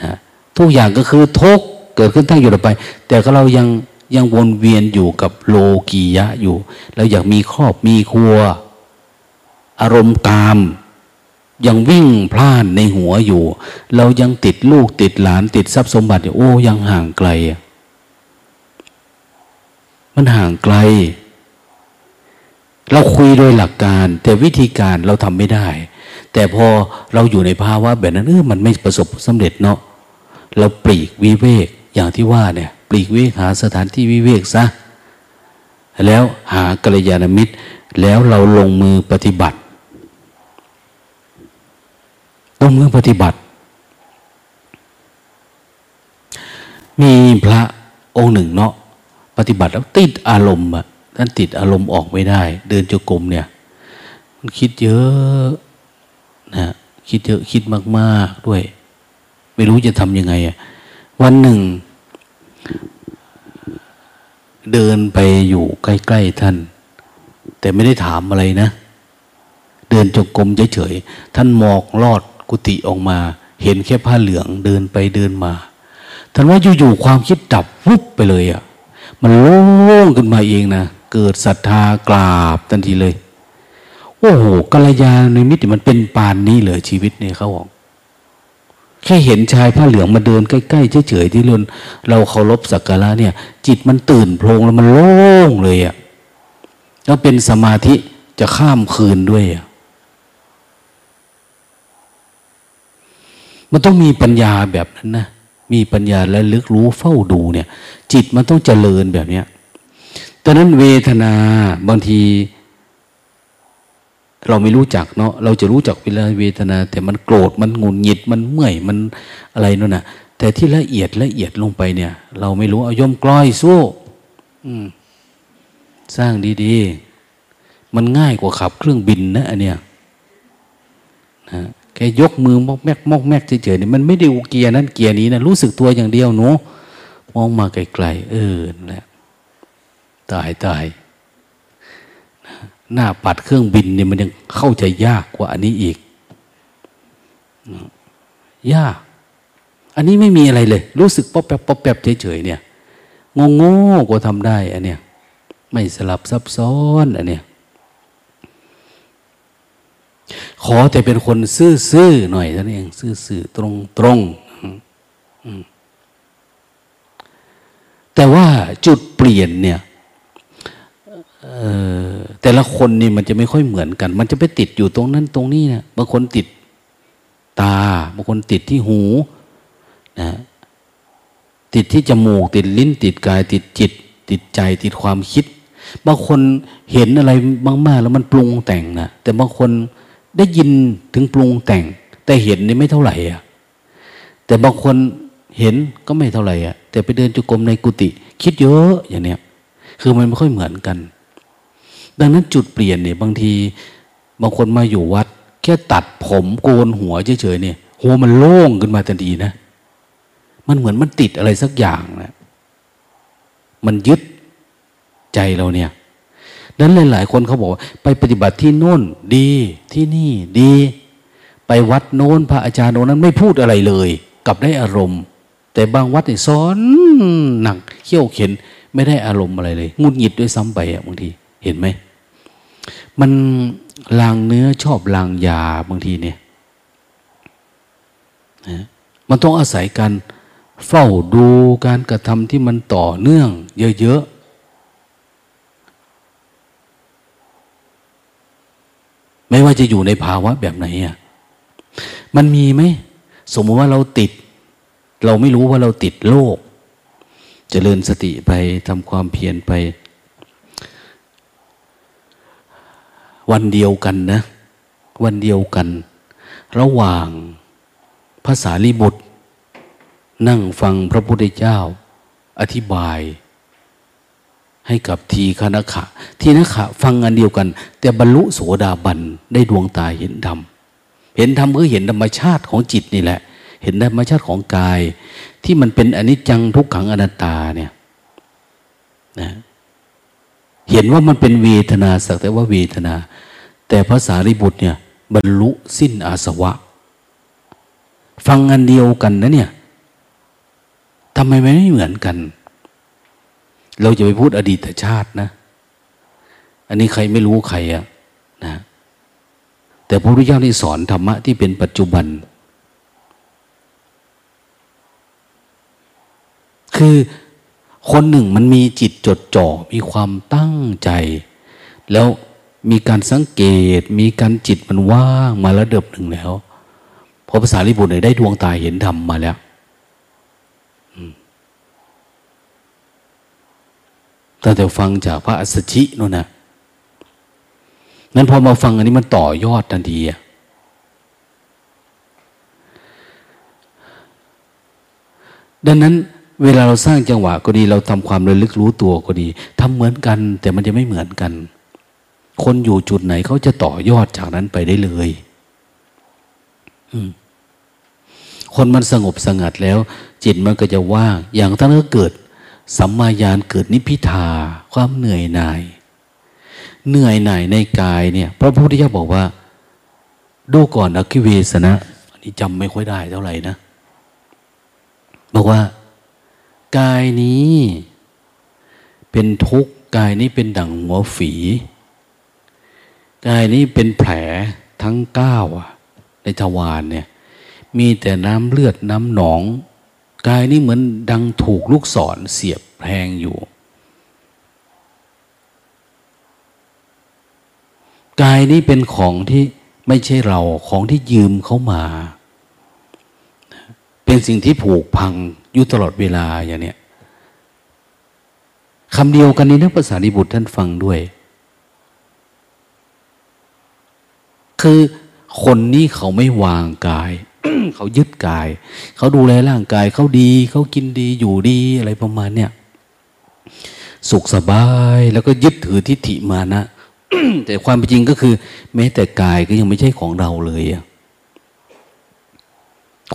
นะทุกอย่างก็คือทุกเกิดขึ้นตั้งอยู่ต่อไป แต่ก็เรายังยังวนเวียนอยู่กับโลกียะอยู่แล้วอยากมีครอบมีครัว อารมณ์ตาม ยังวิ่งพล่านในหัวอยู่ เรายังติดลูกติดหลานติดทรัพย์สมบัติโอ้ยังห่างไกล มันห่างไกล เราคุยโดยหลักการ แต่วิธีการเราทำไม่ได้ แต่พอเราอยู่ในภาวะแบบนั้นเออมันไม่ประสบสำเร็จเนาะเราปลีกวิเวกอย่างที่ว่าเนี่ย ปลีกวิเวกหาสถานที่วิเวกซะแล้วหากัลยาณมิตร แล้วเราลงมือปฏิบัติ ลงมือปฏิบัติ มีพระองค์หนึ่งเนาะปฏิบัติแล้วติดอารมณ์อะท่านติดอารมณ์ออกไม่ได้ เดินจงกรมเนี่ย มันคิดเยอะนะคิดเยอะคิดมาก ๆด้วย ไม่รู้จะทำยังไงอะวันหนึ่ง เดินไปอยู่ใกล้ๆท่าน แต่ไม่ได้ถามอะไรนะ เดินจงกรมเฉยๆท่านมองลอด กุฏิออกมา เห็นแค่ผ้าเหลืองเดินไปเดินมาท่านว่าอยู่ๆความคิดดับวุบไปเลยอะ่ะ มันโล่งขึ้นมาเองนะเกิดศรัทธากราบทันทีเลย โอ้โหกัลยาณมิตรมันเป็นปานนี้เลยชีวิตเนี่ยเขาบอกแค่เห็นชายผ้าเหลืองมาเดินใกล้ๆเฉยๆที่เราเราเคารพสักการะเนี่ย จิตมันตื่นโพลงแล้วมันโล่งเลยอะ่ะแล้วเป็นสมาธิจะข้ามคืนด้วยอะ่ะ มันต้องมีปัญญาแบบนั้นนะมีปัญญาและลึกรู้เฝ้าดูเนี่ย จิตมันต้องเจริญแบบเนี้ยตอนนั้นเวทนาบางที เราไม่รู้จักเนาะเราจะรู้จักเวลาเวทนา แต่มันโกรธมันงุนหงิดมันเมื่อยมันอะไรนั่นน่ะ แต่ที่ละเอียดละเอียดลงไปเนี่ย เราไม่รู้เอายมกล้อยสู้สร้างดีๆ มันง่ายกว่าขับเครื่องบินนะอันเนี้ยนะ แค่ยกมือมอกแมกมอกแมกเฉยๆเนี่ยมันไม่ได้อเกียร์นั้นเกียร์นี้นะรู้สึกตัวอย่างเดียวหนูมองมาไกลๆเออนั่นแหละตายตายหน้าปัดเครื่องบินเนี่ยมันยังเข้าใจยากกว่าอันนี้อีกยาก อันนี้ไม่มีอะไรเลย รู้สึกป๊อปแป๊บป๊อปแป๊บเฉยๆเนี่ยงงๆก็ทำได้อันเนี้ยไม่สลับซับซ้อนอันเนี้ย ขอแต่เป็นคนซื่อๆหน่อยนั้นเอง ซื่อๆตรงๆแต่ว่าจุดเปลี่ยนเนี่ยแต่ละคนนี่มันจะไม่ค่อยเหมือนกัน มันจะไปติดอยู่ตรงนั้นตรงนี้นะบางคนติดตา บางคนติดที่หูนะติดที่จมูก ติดลิ้น ติดกาย ติดจิต ติดใจติดความคิด บางคนเห็นอะไรมากๆ แล้วมันปรุงแต่งนะแต่บางคน ได้ยินถึงปรุงแต่ง แต่เห็นนี่ไม่เท่าไหร่อะแต่บางคนเห็นก็ไม่เท่าไหร่อะแต่ไปเดินจุกรมในกุฏิคิดเยอะอย่างเนี้ยคือมันไม่ค่อยเหมือนกัน ดังนั้นจุดเปลี่ยนเนี่ยบางทีบางคนมาอยู่วัด แค่ตัดผมโกนหัวเฉยๆเนี่ยหัวมันโล่งขึ้นมาทันทีนะมันเหมือนมันติดอะไรสักอย่างนะมันยึดใจเราเนี่ย นั้นหลาย ๆ คนเขาบอกไปปฏิบัติที่โน่นดีที่นี่ดี ไปวัดโน้นพระอาจารย์โน้นนั้นไม่พูดอะไรเลยกลับได้อารมณ์ แต่บางวัดเนี่ยสอนหนักเขี้ยวเข็นไม่ได้อารมณ์อะไรเลยงุดหงิดด้วยซ้ำไปอะบางทีเห็นไหมมันลางเนื้อชอบลางยาบางทีเนี่ยนะมันต้องอาศัยการเฝ้าดูการกระทำที่มันต่อเนื่อง เยอะๆ ไม่ว่าจะอยู่ในภาวะแบบไหนอะมันมีไหม สมมติว่าเราติด เราไม่รู้ว่าเราติดโรคจเจริญสติไปทำความเพียรไป วันเดียวกันนะ วันเดียวกัน ระหว่างภาษาลิบุตร นั่งฟังพระพุทธเจ้า อธิบาย ให้กับทีคณขะทีนขะฟังอันเดียวกัน แต่บรรลุโสดาบันได้ดวงตาเห็นธรรมเห็นธรรมก็เห็นธรรมชาติของจิตนี่แหละ เห็นธรรมชาติของกาย ที่มันเป็นอนิจจังทุกขังอนัตตาเนี่ยนะเห็นว่ามันเป็นเวทนาสักแต่ว่าเวทนา แต่ภาษาริบุตรเนี่ย บรรลุสิ้นอาสวะ ฟังอันเดียวกันนะเนี่ยทำไมไม่เหมือนกัน เราจะไปพูดอดีตชาตินะ อันนี้ใครไม่รู้ใครอะนะ แต่พระพุทธเจ้านี่สอนธรรมะที่เป็นปัจจุบัน คือคนหนึ่งมันมีจิตจดจ่อ มีความตั้งใจ แล้วมีการสังเกต มีการจิตมันว่างมาแล้วเดิบหนึ่งแล้วพอภาษาลิบุตรได้ดวงตาเห็นธรรมมาแล้ว ตั้งแต่ฟังจากพระอัสสชินู่นนะนั้นพอมาฟังอันนี้มันต่อยอดทันทีอะดังนั้นเวลาเราสร้างจังหวะก็ดี เราทำความระลึกรู้ตัวก็ดีทำเหมือนกัน แต่มันจะไม่เหมือนกัน คนอยู่จุดไหนเขาจะต่อยอดจากนั้นไปได้เลยคนมันสงบสงัดแล้ว จิตมันก็จะว่าง อย่างทั้งนั้นก็เกิด สัมมาญาณเกิดนิพิทาความเหนื่อยหน่าย เหนื่อยหน่ายในกายเนี่ยพระพุทธเจ้าบอกว่า ดูก่อนอคิเวสนะอันนี้จำไม่ค่อยได้เท่าไหร่นะ บอกว่า กายนี้เป็นทุกข์กายนี้เป็นดั่งหัวฝี กายนี้เป็นแผลทั้งเก้าในทวารเนี่ย มีแต่น้ำเลือดน้ำหนอง กายนี้เหมือนดังถูกลูกศรเสียบแทงอยู่ กายนี้เป็นของที่ไม่ใช่เราของที่ยืมเขามา เป็นสิ่งที่ผูกพังอยู่ตลอดเวลาอย่างเนี้ยคำเดียวกันนี้นักภาษาดิบุตรท่านฟังด้วย คือคนนี้เขาไม่วางกาย เขายึดกาย เขาดูแลร่างกาย เขาดี เขากินดีอยู่ดีอะไรประมาณเนี้ยสุขสบายแล้วก็ยึดถือทิฏฐิมานะ แต่ความจริงก็คือ แม้แต่กายก็ยังไม่ใช่ของเราเลย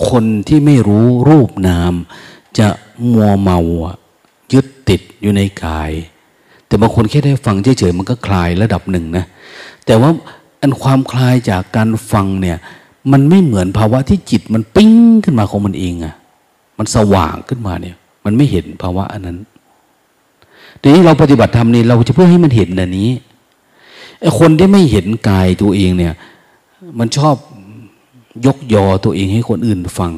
คนที่ไม่รู้รูปนาม จะมัวเมายึดติดอยู่ในกาย แต่บางคนแค่ได้ฟังเฉยๆมันก็คลายระดับหนึ่งนะ แต่ว่าอันความคลายจากการฟังเนี่ย มันไม่เหมือนภาวะที่จิตมันปิ้งขึ้นมาของมันเองอะ่ะมันสว่างขึ้นมาเนี่ย มันไม่เห็นภาวะอันนั้นทีนี้เราปฏิบัติธรรมนี่เราจะเพื่อให้มันเห็นอันนี้ไอ้คนที่ไม่เห็นกายตัวเองเนี่ย มันชอบยกยอตัวเองให้คนอื่นฟัง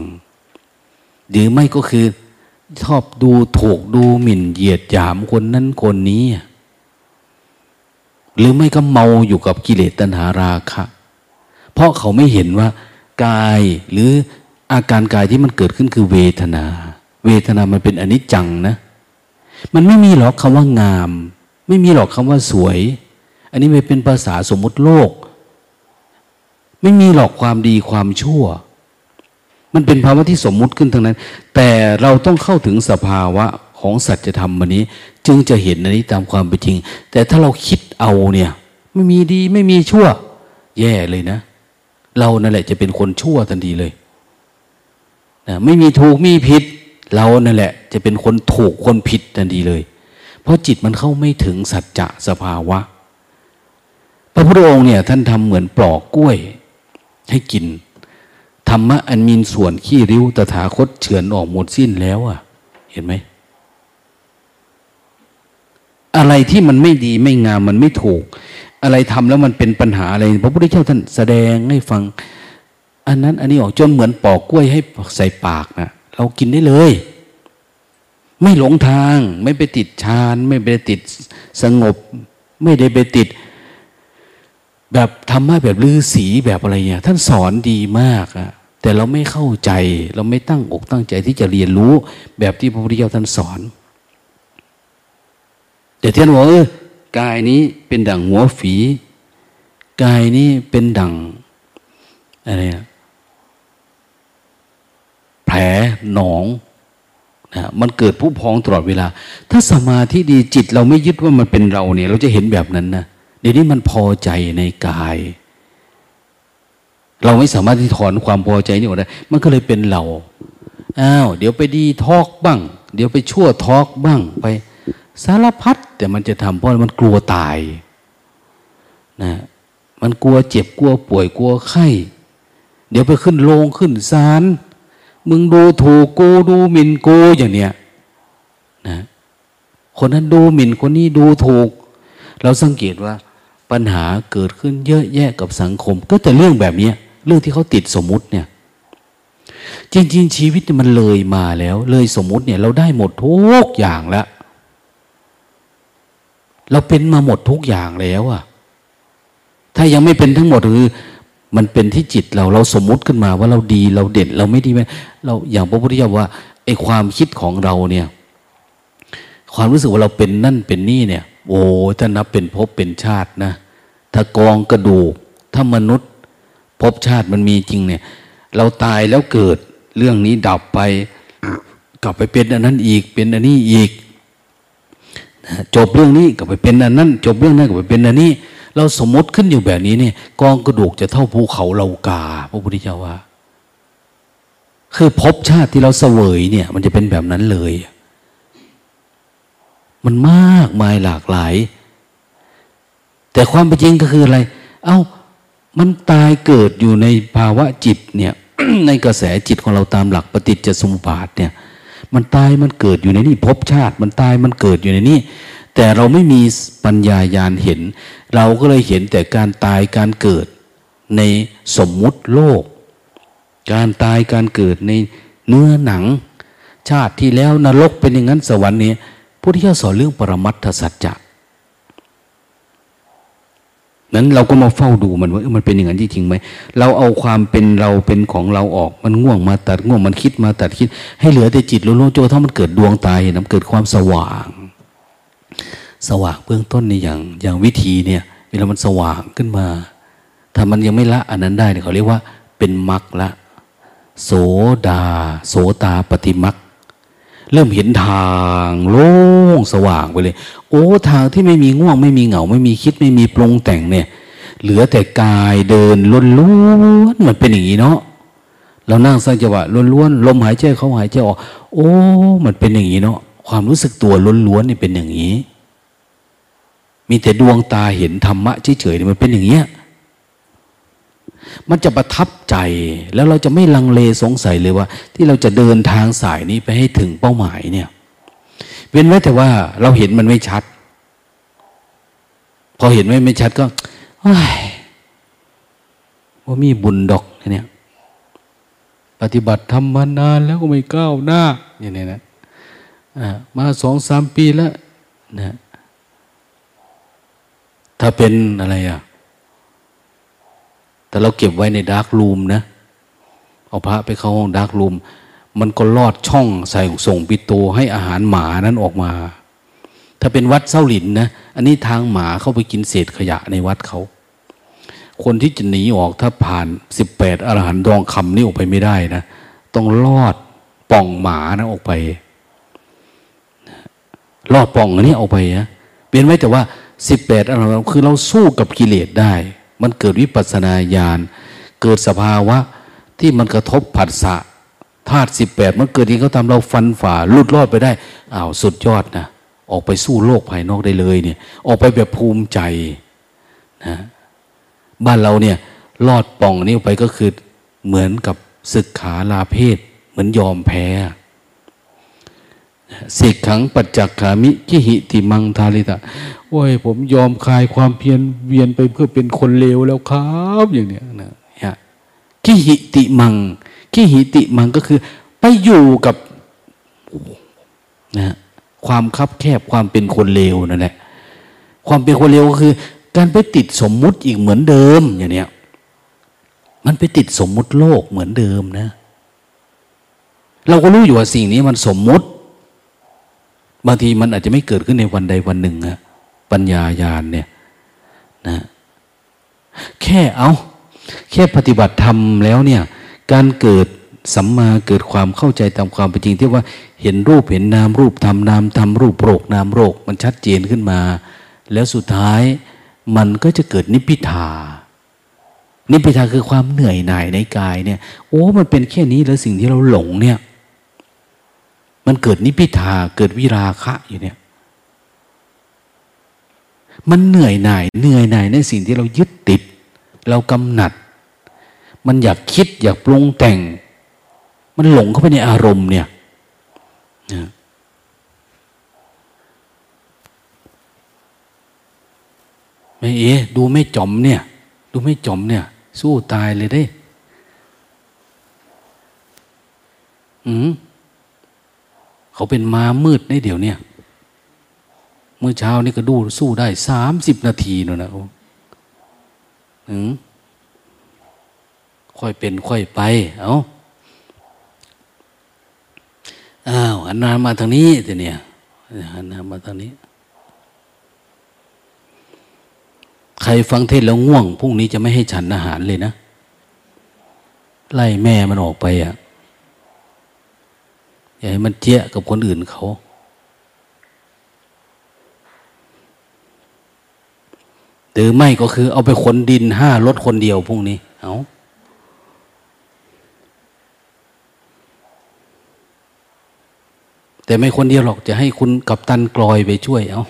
หรือไม่ก็คือชอบดูถูกดูหมิ่นเหยียดหยามคนนั้นคนนี้ หรือไม่ก็เมาอยู่กับกิเลสตัณหาราคะ เพราะเขาไม่เห็นว่ากายหรืออาการกายที่มันเกิดขึ้นคือเวทนา เวทนามันเป็นอนิจจังนะ มันไม่มีหรอกคำว่างาม ไม่มีหรอกคำว่าสวย อันนี้ไม่เป็นภาษาสมมติโลก ไม่มีหรอกความดีความชั่ว มันเป็นภาวะที่สมมุติขึ้นทั้งนั้น แต่เราต้องเข้าถึงสภาวะของสัจธรรมวันนี้ จึงจะเห็นอันนี้ตามความเป็นจริง แต่ถ้าเราคิดเอาเนี่ย ไม่มีดีไม่มีชั่ว แย่เลยนะ เรานั่นแหละจะเป็นคนชั่วทันทีเลยนะไม่มีถูกมีผิด เรานั่นแหละ จะเป็นคนถูกคนผิดทันทีเลย เพราะจิตมันเข้าไม่ถึงสัจจะสภาวะ พระพุทธองค์เนี่ยท่านทำเหมือนปลอกกล้วย ให้กินธรรมะอันมีส่วนขี้ริ้วตถาคตเฉือนออกหมดสิ้นแล้วอะ เห็นไหมอะไรที่มันไม่ดีไม่งามมันไม่ถูก อะไรทำแล้วมันเป็นปัญหาอะไร พระพุทธเจ้าท่านแสดงให้ฟัง อันนั้น อันนี้ออกจนเหมือนปอกกล้วยให้ใส่ปากนะเรากินได้เลย ไม่หลงทาง ไม่ไปติดฌาน ไม่ไปติดสงบ ไม่ได้ไปติด แบบธรรมะแบบลือสีแบบอะไรเนี่ยท่านสอนดีมากอะแต่เราไม่เข้าใจ เราไม่ตั้งอกตั้งใจที่จะเรียนรู้ แบบที่พระพุทธเจ้าท่านสอน แต่ท่านบอกเออ กายนี้เป็นดั่งหัวฝี กายนี้เป็นดั่งอะไรนะแผลหนองนะมันเกิดผู้พองตลอดเวลา ถ้าสมาธิดีจิตเราไม่ยึดว่ามันเป็นเราเนี่ย เราจะเห็นแบบนั้นนะเดี๋ยวนี้มันพอใจในกาย เราไม่สามารถที่ถอนความพอใจนี่ออกได้มันก็เลยเป็นเราอ้าวเดี๋ยวไปดีทอกบ้าง เดี๋ยวไปชั่วทอกบ้างไป สารพัดแต่มันจะทำเพราะมันกลัวตายนะมันกลัวเจ็บกลัวป่วยกลัวไข้ เดี๋ยวไปขึ้นโรงขึ้นศาลมึงดูถูกกูดูหมิ่นกูอย่างเนี้ยนะคนนั้นดูหมิ่นคนนี้ดูถูก เราสังเกตว่าปัญหาเกิดขึ้นเยอะแยะกับสังคม ก็แต่เรื่องแบบนี้เรื่องที่เขาติดสมมุติเนี่ย จริง ๆ ชีวิตมันเลยมาแล้ว เลยสมมุติเนี่ย เราได้หมดทุกอย่างแล้ว เราเป็นมาหมดทุกอย่างแล้วอะถ้ายังไม่เป็นทั้งหมดคือมันเป็นที่จิตเราเราสมมุติขึ้นมาว่าเราดีเราเด่น เราไม่ดีไหมเราอย่างพระพุทธเจ้าว่าไอ้ความคิดของเราเนี่ย ความรู้สึกว่าเราเป็นนั่นเป็นนี่เนี่ย โอ้ถ้านับเป็นภพเป็นชาตินะถ้ากองกระดูก ถ้ามนุษย์ภพชาติมันมีจริงเนี่ย เราตายแล้วเกิดเรื่องนี้ดับไป กลับไปเป็นอันนั้นอีกเป็นอันนี้อีก จบเรื่องนี้กลับไปเป็นอันนั้น จบเรื่องนั้นกลับไปเป็นอันนี้ เราสมมติขึ้นอยู่แบบนี้เนี่ยกองกระดูกจะเท่าภูเขาเหล่ากาพระพุทธเจ้าว่า คือภพชาติที่เราเสวยเนี่ย มันจะเป็นแบบนั้นเลย มันมากมายหลากหลาย แต่ความเป็นจริงก็คืออะไร เอา้ามันตายเกิดอยู่ในภาวะจิตเนี่ยในกระแสจิตของเราตามหลักปฏิจจสมุปบาทเนี่ย มันตายมันเกิดอยู่ในนี่ภพชาติ มันตายมันเกิดอยู่ในนี่แต่เราไม่มีปัญญายาณเห็น เราก็เลยเห็นแต่การตายการเกิดในสมมุติโลก การตายการเกิดในเนื้อหนัง ชาติที่แล้วนรกเป็นอย่างนั้นสวรรค์นี้พุทธเจ้าสอนเรื่องปรมัตถสัจจะ นั้นเราก็มาเฝ้าดูมันว่ามันเป็นอย่างนั้นจริงไหมเราเอาความเป็นเราเป็นของเราออกมันง่วงมาตัดง่วงมันคิดมาตัดคิด ให้เหลือแต่จิตล้วนๆจนกระทั่งมันเกิดดวงตายนะเกิดความสว่าง สว่างเบื้องต้นนี่อย่างอย่างวิธีเนี่ย เวลามันสว่างขึ้นมา ถ้ามันยังไม่ละอันนั้นได้เนี่ยเขาเรียกว่า เป็นมรรคละ โสดา โสตาปฏิมรรค เริ่มเห็นทางโล่งสว่างไปเลย โอ้ทางที่ไม่มีง่วงไม่มีเหงา ไม่มีคิดไม่มีปรุงแต่งเนี่ย เหลือแต่กายเดินล้วนๆมันเป็นอย่างนี้เนาะเรานั่งสร้างจังหวะล้วนลมหายใจเข้าหายใจออกโอ้มันเป็นอย่างนี้เนาะความรู้สึกตัวล้วนๆนี่เป็นอย่างนี้ มีแต่ดวงตาเห็นธรรมะเฉยๆมันเป็นอย่างเงี้ย มันจะประทับใจแล้วเราจะไม่ลังเลสงสัยเลยว่า ที่เราจะเดินทางสายนี้ไปให้ถึงเป้าหมายเนี่ย เว้นไว้แต่ว่าเราเห็นมันไม่ชัด พอเห็นไม่ไม่ชัดก็ว่ามีบุญดอกเนี่ย ปฏิบัติทำมานานแล้วก็ไม่ก้าวหน้าอย่างนี้นะมาสองสามปีแล้วนะถ้าเป็นอะไรอะ แต่เราเก็บไว้ใน dark room นะ เอาพระไปเข้าห้อง dark room มันก็ลอดช่องใส่ส่งปิ่นโตให้อาหารหมานั้นออกมา ถ้าเป็นวัดเส้าหลินนะ อันนี้ทางหมาเข้าไปกินเศษขยะในวัดเขา คนที่จะหนีออกถ้าผ่านสิบแปดอรหันต์ดองคำนี้ออกไปไม่ได้นะ ต้องลอดป่องหมานะออกไป ลอดป่องอันนี้ออกไปนะเป็นไหมแต่ว่าสิบแปดอารมณ์คือเราสู้กับกิเลสได้ มันเกิดวิปัสนาญาณเกิดสภาวะที่มันกระทบผัสสะธาตุสิบแปดมันเกิดที่เขาทำเราฟันฝ่าลุดรอดไปได้อ้าวสุดยอดนะออกไปสู้โลกภายนอกได้เลยเนี่ย ออกไปแบบภูมิใจนะบ้านเราเนี่ยรอดป่องนี้ไปก็คือเหมือนกับศึกขาลาเพศ เหมือนยอมแพ้ สิกขังปัจจักขามิกิหิติมังทาริตะโอ้ยผมยอมคลายความเพียรเวียนไปเพื่อเป็นคนเลวแล้วครับอย่างเนี้ยนะฮะกิหิติมังกิหิติมังก็คือ ไปอยู่กับนะความคับแคบความเป็นคนเลวนั่นแหละความเป็นคนเลวก็คือ การไปติดสมมุติอีกเหมือนเดิมอย่างเนี้ยมันไปติดสมมุติโลกเหมือนเดิมนะ เราก็รู้อยู่ว่าสิ่งนี้มันสมมุติ บางทีมันอาจจะไม่เกิดขึ้นในวันใดวันหนึ่งอะปัญญายาณเนี่ยนะแค่เอาแค่ปฏิบัติธรรมแล้วเนี่ย การเกิดสัมมาเกิดความเข้าใจตามความเป็นจริง ที่ว่าเห็นรูปเห็นนามรูปทำนามทำรูปโรคนามโรค มันชัดเจนขึ้นมา แล้วสุดท้ายมันก็จะเกิดนิพพิทา นิพพิทาคือความเหนื่อยหน่ายในกายเนี่ย โอ้ มันเป็นแค่นี้แล้วสิ่งที่เราหลงเนี่ย มันเกิดนิพิทาเกิดวิราคะอยู่เนี่ย มันเหนื่อยหน่ายเหนื่อยหน่ายในสิ่งที่เรายึดติด เรากำหนัด มันอยากคิดอยากปรุงแต่ง มันหลงเข้าไปในอารมณ์เนี่ยแม่ไม่เอ๋ดูไม่จมเนี่ย ดูไม่จมเนี่ย สู้ตายเลยได้อืม เขาเป็นมามืดในเดี๋ยวเนี้ยเมื่อเช้านี่ก็ดูสู้ได้สามสิบนาทีนู่นนะอืมค่อยเป็นค่อยไป เอาอ้าวอันนามาทางนี้แต่เนี่ยอันนามาทางนี้ ใครฟังเทศแล้วง่วงพรุ่งนี้จะไม่ให้ฉันอาหารเลยนะ ไล่แม่มันออกไปอะ อย่าให้มันเจี๊ยกับคนอื่นเขา หรือไม่ก็คือเอาไปขนดินห้ารถคนเดียวพรุ่งนี้ เอาแต่ไม่คนเดียวหรอกจะให้คุณกับตันกลอยไปช่วย เอา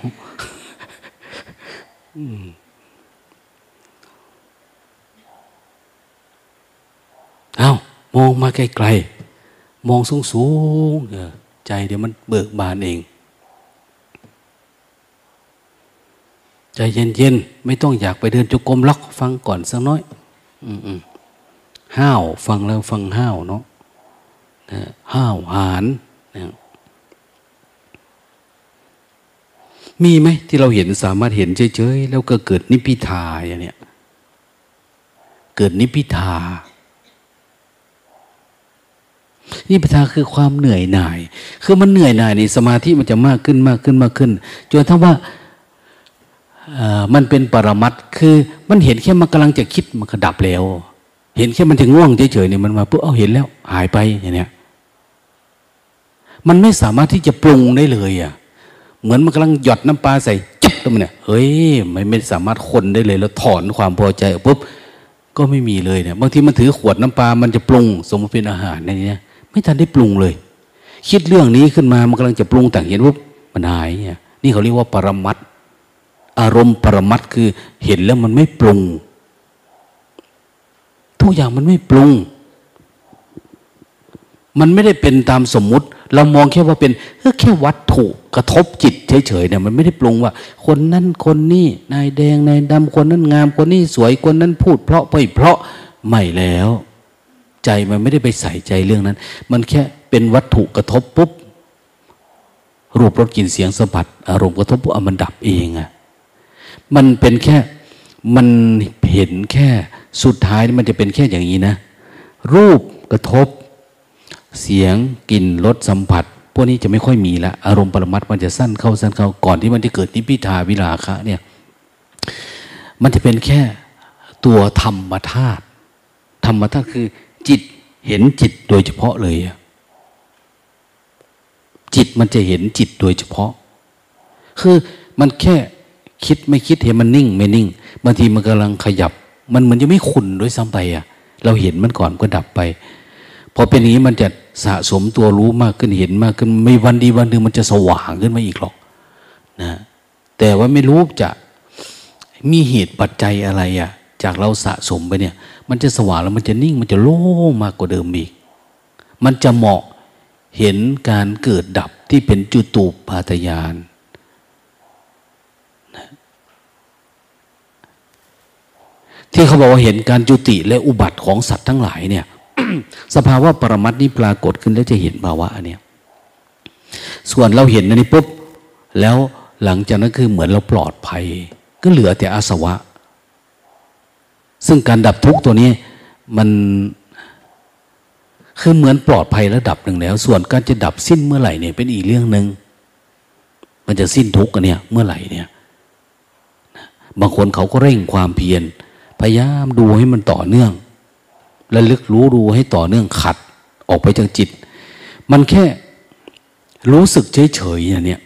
เอามองมาไกลๆ มองสูงสูงใจเดี๋ยวมันเบิกบานเอง ใจเย็นๆไม่ต้องอยากไปเดินจุกรมล็อกฟังก่อนสักน้อยอืมห้าวฟังแล้วฟังห้าวเนาะห้าวหานนะมีไหมที่เราเห็นสามารถเห็นเฉยๆ แล้วก็เกิดนิพิทาอย่างเนี้ยเกิดนิพิทา นิพิทาคือความเหนื่อยหน่าย คือมันเหนื่อยหน่ายในสมาธิมันจะมากขึ้นมากขึ้นมากขึ้นจนทั้งว่ามันเป็นปรมัตคือมันเห็นแค่มันกำลังจะคิดมันก็ดับแล้ว เห็นแค่มันถึงง่วงเฉยๆเนี่ยมันมาปุ๊บเอาเห็นแล้ว หายไปอย่างเนี้ยมันไม่สามารถที่จะปรุงได้เลยอะเหมือนมันกำลังหยดน้ำปลาใส่จิ๊บตรงนี้เฮ้ยมันไม่สามารถคนได้เลย แล้วถอนความพอใจปุ๊บก็ไม่มีเลยเนี่ยบางทีมันถือขวดน้ำปลามันจะปรุงสมมติเป็นอาหารในนี้ ไม่ทันได้ปรุงเลย คิดเรื่องนี้ขึ้นมามันกำลังจะปรุงแต่งเห็นปุ๊บมันหายเนี่ยนี่เขาเรียกว่าปรมัตอารมณ์ปรมัตคือเห็นแล้วมันไม่ปรุง ทุกอย่างมันไม่ปรุง มันไม่ได้เป็นตามสมมุติ เรามองแค่ว่าเป็นแค่วัตถุกระทบจิตเฉยๆเนี่ยมันไม่ได้ปรุงว่า คนนั้นคนนี้นายแดงนายดำคนนั้นงามคนนี้สวยคนนั้นพูดเพราะไปเพราะไม่แล้ว ใจมันไม่ได้ไปใส่ใจเรื่องนั้น มันแค่เป็นวัตถุกระทบปุ๊บ รูปรสกลิ่นเสียงสัมผัสอารมณ์กระทบปุ๊บมันดับเองอะมันเป็นแค่มันเห็นแค่สุดท้ายมันจะเป็นแค่อย่างนี้นะ รูปกระทบ เสียงกลิ่นรสสัมผัส พวกนี้จะไม่ค่อยมีละอารมณ์ปรมัตมันจะสั้นเข้าสั้นเข้าก่อนที่มันจะเกิดนิพพิทาวิราคะเนี่ยมันจะเป็นแค่ตัวธรรมธาตุธรรมธาตุคือ จิตเห็นจิตโดยเฉพาะเลย จิตมันจะเห็นจิตโดยเฉพาะ คือมันแค่คิดไม่คิดเห็นมันนิ่ง ไม่นิ่งบางทีมันกำลังขยับ มันมันจะไม่ขุนด้วยซ้ำไปอะ เราเห็นมันก่อนก็ดับไปพอเป็นอย่างนี้มันจะสะสมตัวรู้มากขึ้นเห็นมากขึ้น ไม่วันดีวันหนึ่งมันจะสว่างขึ้นมาอีกหรอกนะแต่ว่าไม่รู้จะมีเหตุปัจจัยอะไรอะจากเราสะสมไปเนี่ย มันจะสว่างแล้วมันจะนิ่งมันจะโล่งมากกว่าเดิมอีก มันจะเหมาะเห็นการเกิดดับที่เป็นจุตูปาตยานที่เขาบอกว่าเห็นการจุติและอุบัติของสัตว์ทั้งหลายเนี่ย สภาวะปรมัตนี้ปรากฏขึ้นแล้วจะเห็นภาวะเนี่ยส่วนเราเห็นอันนี้ปุ๊บแล้วหลังจากนั้นคือเหมือนเราปลอดภัย ก็เหลือแต่อาสวะ ซึ่งการดับทุกตัวนี้มันคือเหมือนปลอดภัยระดับหนึ่งแล้ว ส่วนการจะดับสิ้นเมื่อไหร่เนี่ยเป็นอีกเรื่องหนึ่งมันจะสิ้นทุกข์กันเนี่ยเมื่อไหร่เนี่ย บางคนเขาก็เร่งความเพียรพยายามดูให้มันต่อเนื่องระลึกรู้ดูให้ต่อเนื่องขัดออกไปจากจิต มันแค่รู้สึกเฉยเฉยอย่างเนี้ย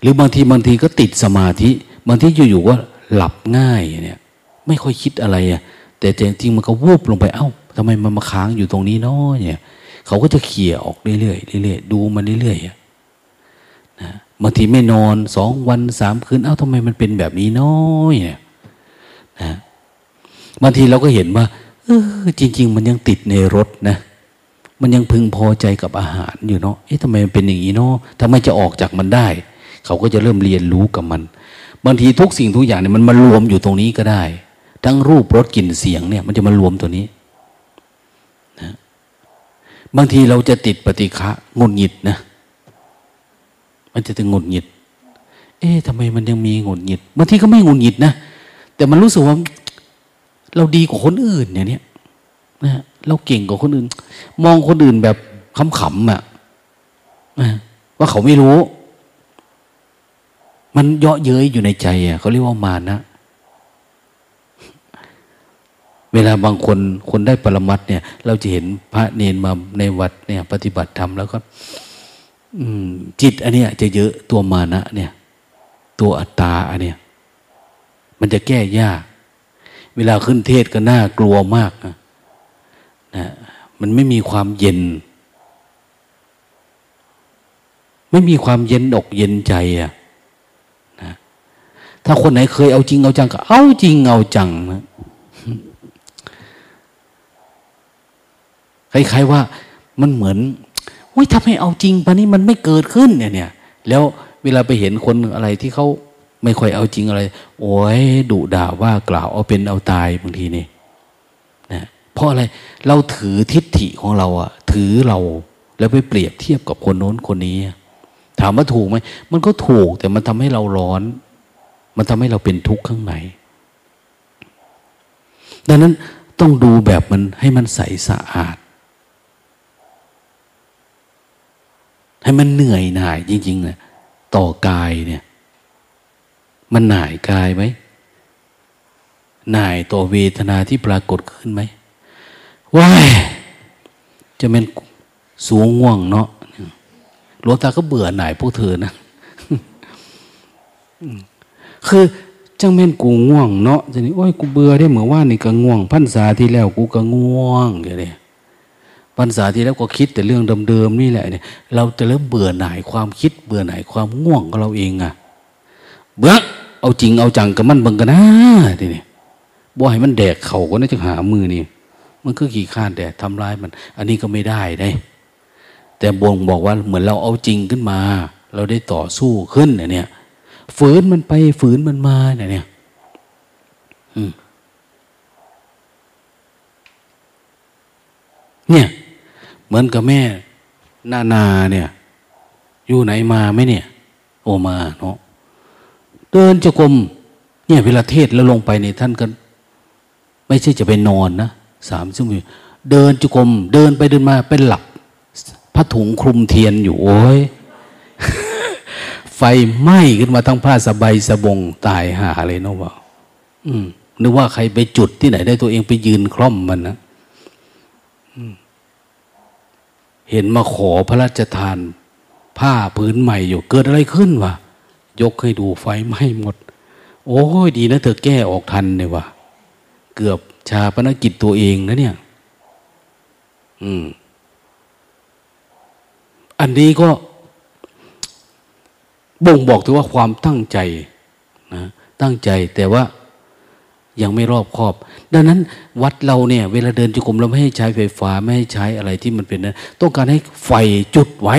หรือบางทีบางทีก็ติดสมาธิ บางทีอยู่ๆก็หลับง่ายเนี่ย ไม่ค่อยคิดอะไรอะแต่จริงๆมันก็วูบลงไปเอ้าทำไมมันมาค้างอยู่ตรงนี้เนาะเนี่ย เขาก็จะเขี่ยออกเรื่อยๆเรื่อยๆดูมันเรื่อยๆนะบางทีไม่นอนสองวันสามคืนเอ้าทำไมมันเป็นแบบนี้น้อยเนี่ยนะบางทีเราก็เห็นว่าเออจริง ๆ มันยังติดในรถนะมันยังพึงพอใจกับอาหารอยู่เนาะเอ๊ะทำไมมันเป็นอย่างนี้เนาะทำไมจะออกจากมันได้ เขาก็จะเริ่มเรียนรู้กับมัน บางทีทุกสิ่งทุกอย่างเนี่ยมันมารวมอยู่ตรงนี้ก็ได้ ทั้งรูปรสกลิ่นเสียงเนี่ยมันจะมารวมตัวนี้นะบางทีเราจะติดปฏิฆะงุนหงิดนะมันจะถึงงุนหงิด เอ๊ะทำไมมันยังมีงุนหงิดบางทีก็ไม่งุนหงิดนะแต่มันรู้สึกว่าเราดีกว่าคนอื่นเนี่ยเนี่ยนะเราเก่งกว่าคนอื่น มองคนอื่นแบบขำๆอะว่าเขาไม่รู้ มันเยาะเย้ยอยู่ในใจอะเขาเรียกว่ามานะ เวลาบางคนคนได้ปรมัตเนี่ย เราจะเห็นพระเนนมาในวัดเนี่ย ปฏิบัติธรรมแล้วก็จิตอันเนี้ยจะเยอะตัวมานะ เนี่ย ตัวอัตตาอันเนี้ยมันจะแก้ยาก เวลาขึ้นเทศก็น่ากลัวมากนะนะมันไม่มีความเย็น ไม่มีความเย็นอกเย็นใจอะนะถ้าคนไหนเคยเอาจริงเอาจังก็เอาจริงเอาจังนะ คล้ายๆว่ามันเหมือนว่าทำให้เอาจริงปะนี้มันไม่เกิดขึ้นเนี่ยเนี่ย แล้วเวลาไปเห็นคนอะไรที่เขาไม่ค่อยเอาจริงอะไร โอ้ยดุด่าว่ากล่าวเอาเป็นเอาตายบางทีนี่นะเพราะอะไรเราถือทิฏฐิของเราอะถือเราแล้วไปเปรียบเทียบกับคนโน้นคนนี้ ถามว่าถูกไหมมันก็ถูกแต่มันทำให้เราร้อน มันทำให้เราเป็นทุกข์ข้างในดังนั้นต้องดูแบบมันให้มันใสสะอาด ให้มันเหนื่อยหน่ายจริงๆเนี่ยต่อกายเนี่ย มันหน่ายกายไหมหน่ายต่อเวทนาที่ปรากฏขึ้นไหมว้ายจะเป็นสูงง่วงเนาะหลวงตาก็เบื่อหน่ายพวกเธอนะคือจังแม่นกูง่วงเนาะจะนี่โอ้ยกูเบื่อได้เหมือนว่านี่ก็ง่วงพันษาที่แล้วกูก็ง่วงอย่างนี้ พันษาที่แล้วก็คิดแต่เรื่องเดิมๆนี่แหละเนี่ยเราจะเริ่มเบื่อหน่ายความคิดเบื่อหน่ายความง่วงของเราเองอะเบื่อเอาจริงเอาจังกับมันบังกันนะทีนี้บ่ให้มันแดกเขาก็น่าจะหามือนี่มันก็ขี่ข้านแต่ทำร้ายมัน อันนี้ก็ไม่ได้ได้ แต่บงบอกว่าเหมือนเราเอาจริงขึ้นมา เราได้ต่อสู้ขึ้นเนี่ยฝืนมันไปฝืนมันมาเนี่ยเนี่ย เหมือนกับแม่นานาเนี่ย อยู่ไหนมาไหมเนี่ย โอมาเนาะเดินจะกรมเนี่ยเวลาเทศแล้วลงไปในท่านก็ ไม่ใช่จะไปนอนนะสามชั่วโมงเดินจุกรมเดินไปเดินมาเป็นหลับผ้าถุงคลุมเทียนอยู่โอ้ยไฟไหม้ขึ้นมาทั้งผ้าสบายสบงตายหาเลยเนาะว่าอืมนึกว่าใครไปจุดที่ไหนได้ตัวเองไปยืนคล่อมมันนะ เห็นมาขอพระราชทาน ผ้าพื้นใหม่อยู่เกิดอะไรขึ้นวะยกให้ดูไฟไหม้หมด โอ้ยดีนะเธอแก้ออกทันเนี่ยวะเกือบชาปนกิจตัวเองนะเนี่ย อืม อันนี้ก็ บ่งบอกถึงว่าความตั้งใจนะตั้งใจแต่ว่า ยังไม่รอบครอบ ดังนั้นวัดเราเนี่ย เวลาเดินจุกรมเราไม่ให้ใช้ไฟฟ้าไม่ให้ใช้อะไรที่มันเป็นนะต้องการให้ไฟจุดไว้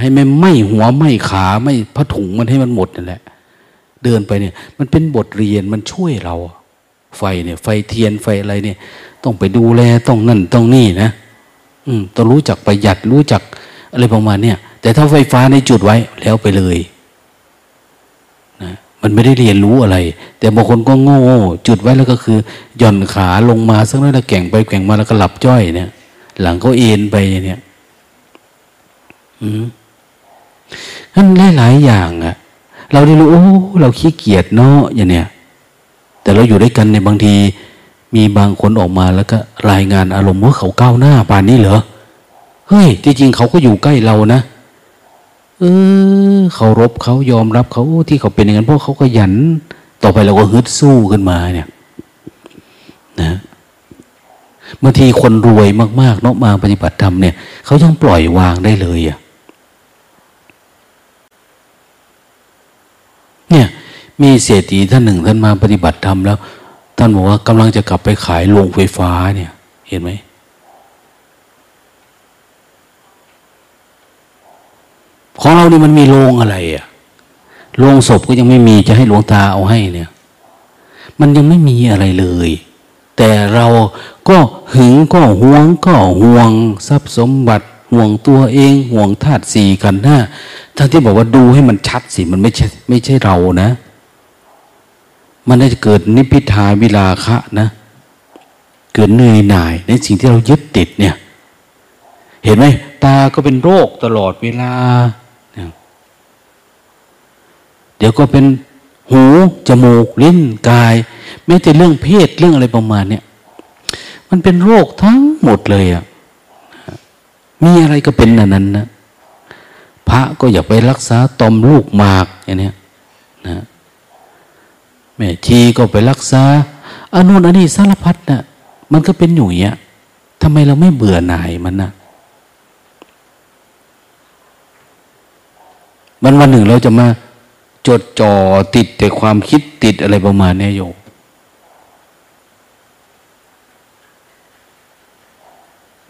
ให้ไม่ไหมหัวไหมขาไม่ผ้าถุงมันให้มันหมดนั่นแหละ เดินไปเนี่ย มันเป็นบทเรียนมันช่วยเรา ไฟเนี่ย ไฟเทียนไฟอะไรเนี่ย ต้องไปดูแลต้องนั่นต้องนี่นะอืมต้องรู้จักประหยัดรู้จักอะไรประมาณเนี่ยแต่ถ้าไฟฟ้าในจุดไว้แล้วไปเลย มันไม่ได้เรียนรู้อะไร แต่บางคนก็โง่ จุดไว้แล้วก็คือ หย่อนขาลงมาสักน้อยแล้วแก่งไปแก่งมาแล้วก็หลับจ้อยเนี่ย หลังก็เอ็นไปเนี่ยนั่นหลายๆอย่างอะเราได้รู้โอ้เราขี้เกียจเนาะอย่างเนี้ยแต่เราอยู่ด้วยกันในบางที มีบางคนออกมาแล้วก็รายงานอารมณ์ว่าเขาก้าวหน้าป่านนี้เหรอเฮ้ยที่จริงเขาก็อยู่ใกล้เรานะ เออเขารบเขายอมรับเขาที่เขาเป็นอย่างนั้นเพราะเขาก็ยัน ต่อไปเราก็ฮึดสู้ขึ้นมาเนี่ย นะบางทีคนรวยมากๆเนาะมาปฏิบัติธรรมเนี่ยเขายังปล่อยวางได้เลยอะเนี่ย มีเศรษฐีท่านหนึ่งท่านมาปฏิบัติธรรมแล้ว ท่านบอกว่ากำลังจะกลับไปขายโรงไฟฟ้าเนี่ย เห็นไหม ของเรานี่มันมีโรงอะไรอะ่ะโรงศพก็ยังไม่มีจะให้หลวงตาเอาให้เนี่ย มันยังไม่มีอะไรเลย แต่เราก็หึงก็ห่วงก็ห่วงทรัพย์สมบัติห่วงตัวเองห่วงธาตุสี่กันหน้าทั้งที่บอกว่าดูให้มันชัดสิมันไม่ใช่ไม่ใช่เรานะ มันน่าจะเกิดนิพิทาวิลาคะนะ เกิดเหนื่อยหน่ายในสิ่งที่เรายึดติดเนี่ย เห็นไหมตาก็เป็นโรคตลอดเวลา เดี๋ยวก็เป็นหูจมูกลิ้นกายแม้แต่เรื่องเพศเรื่องอะไรประมาณเนี้ยมันเป็นโรคทั้งหมดเลยอะ่ะมีอะไรก็เป็นนั้นนั้นนะพระก็อย่าไปรักษาตอมลูกหมากอย่างนี้นะแม่ชีก็ไปรักษาอนุนอันนี้สารพัดนะ่ะมันก็เป็นอยู่อย่างเงี้ยทำไมเราไม่เบื่อหน่ายมันนะมันวันหนึ่งเราจะมา จดจ่อติดแต่ความคิดติดอะไรประมาณนี้โย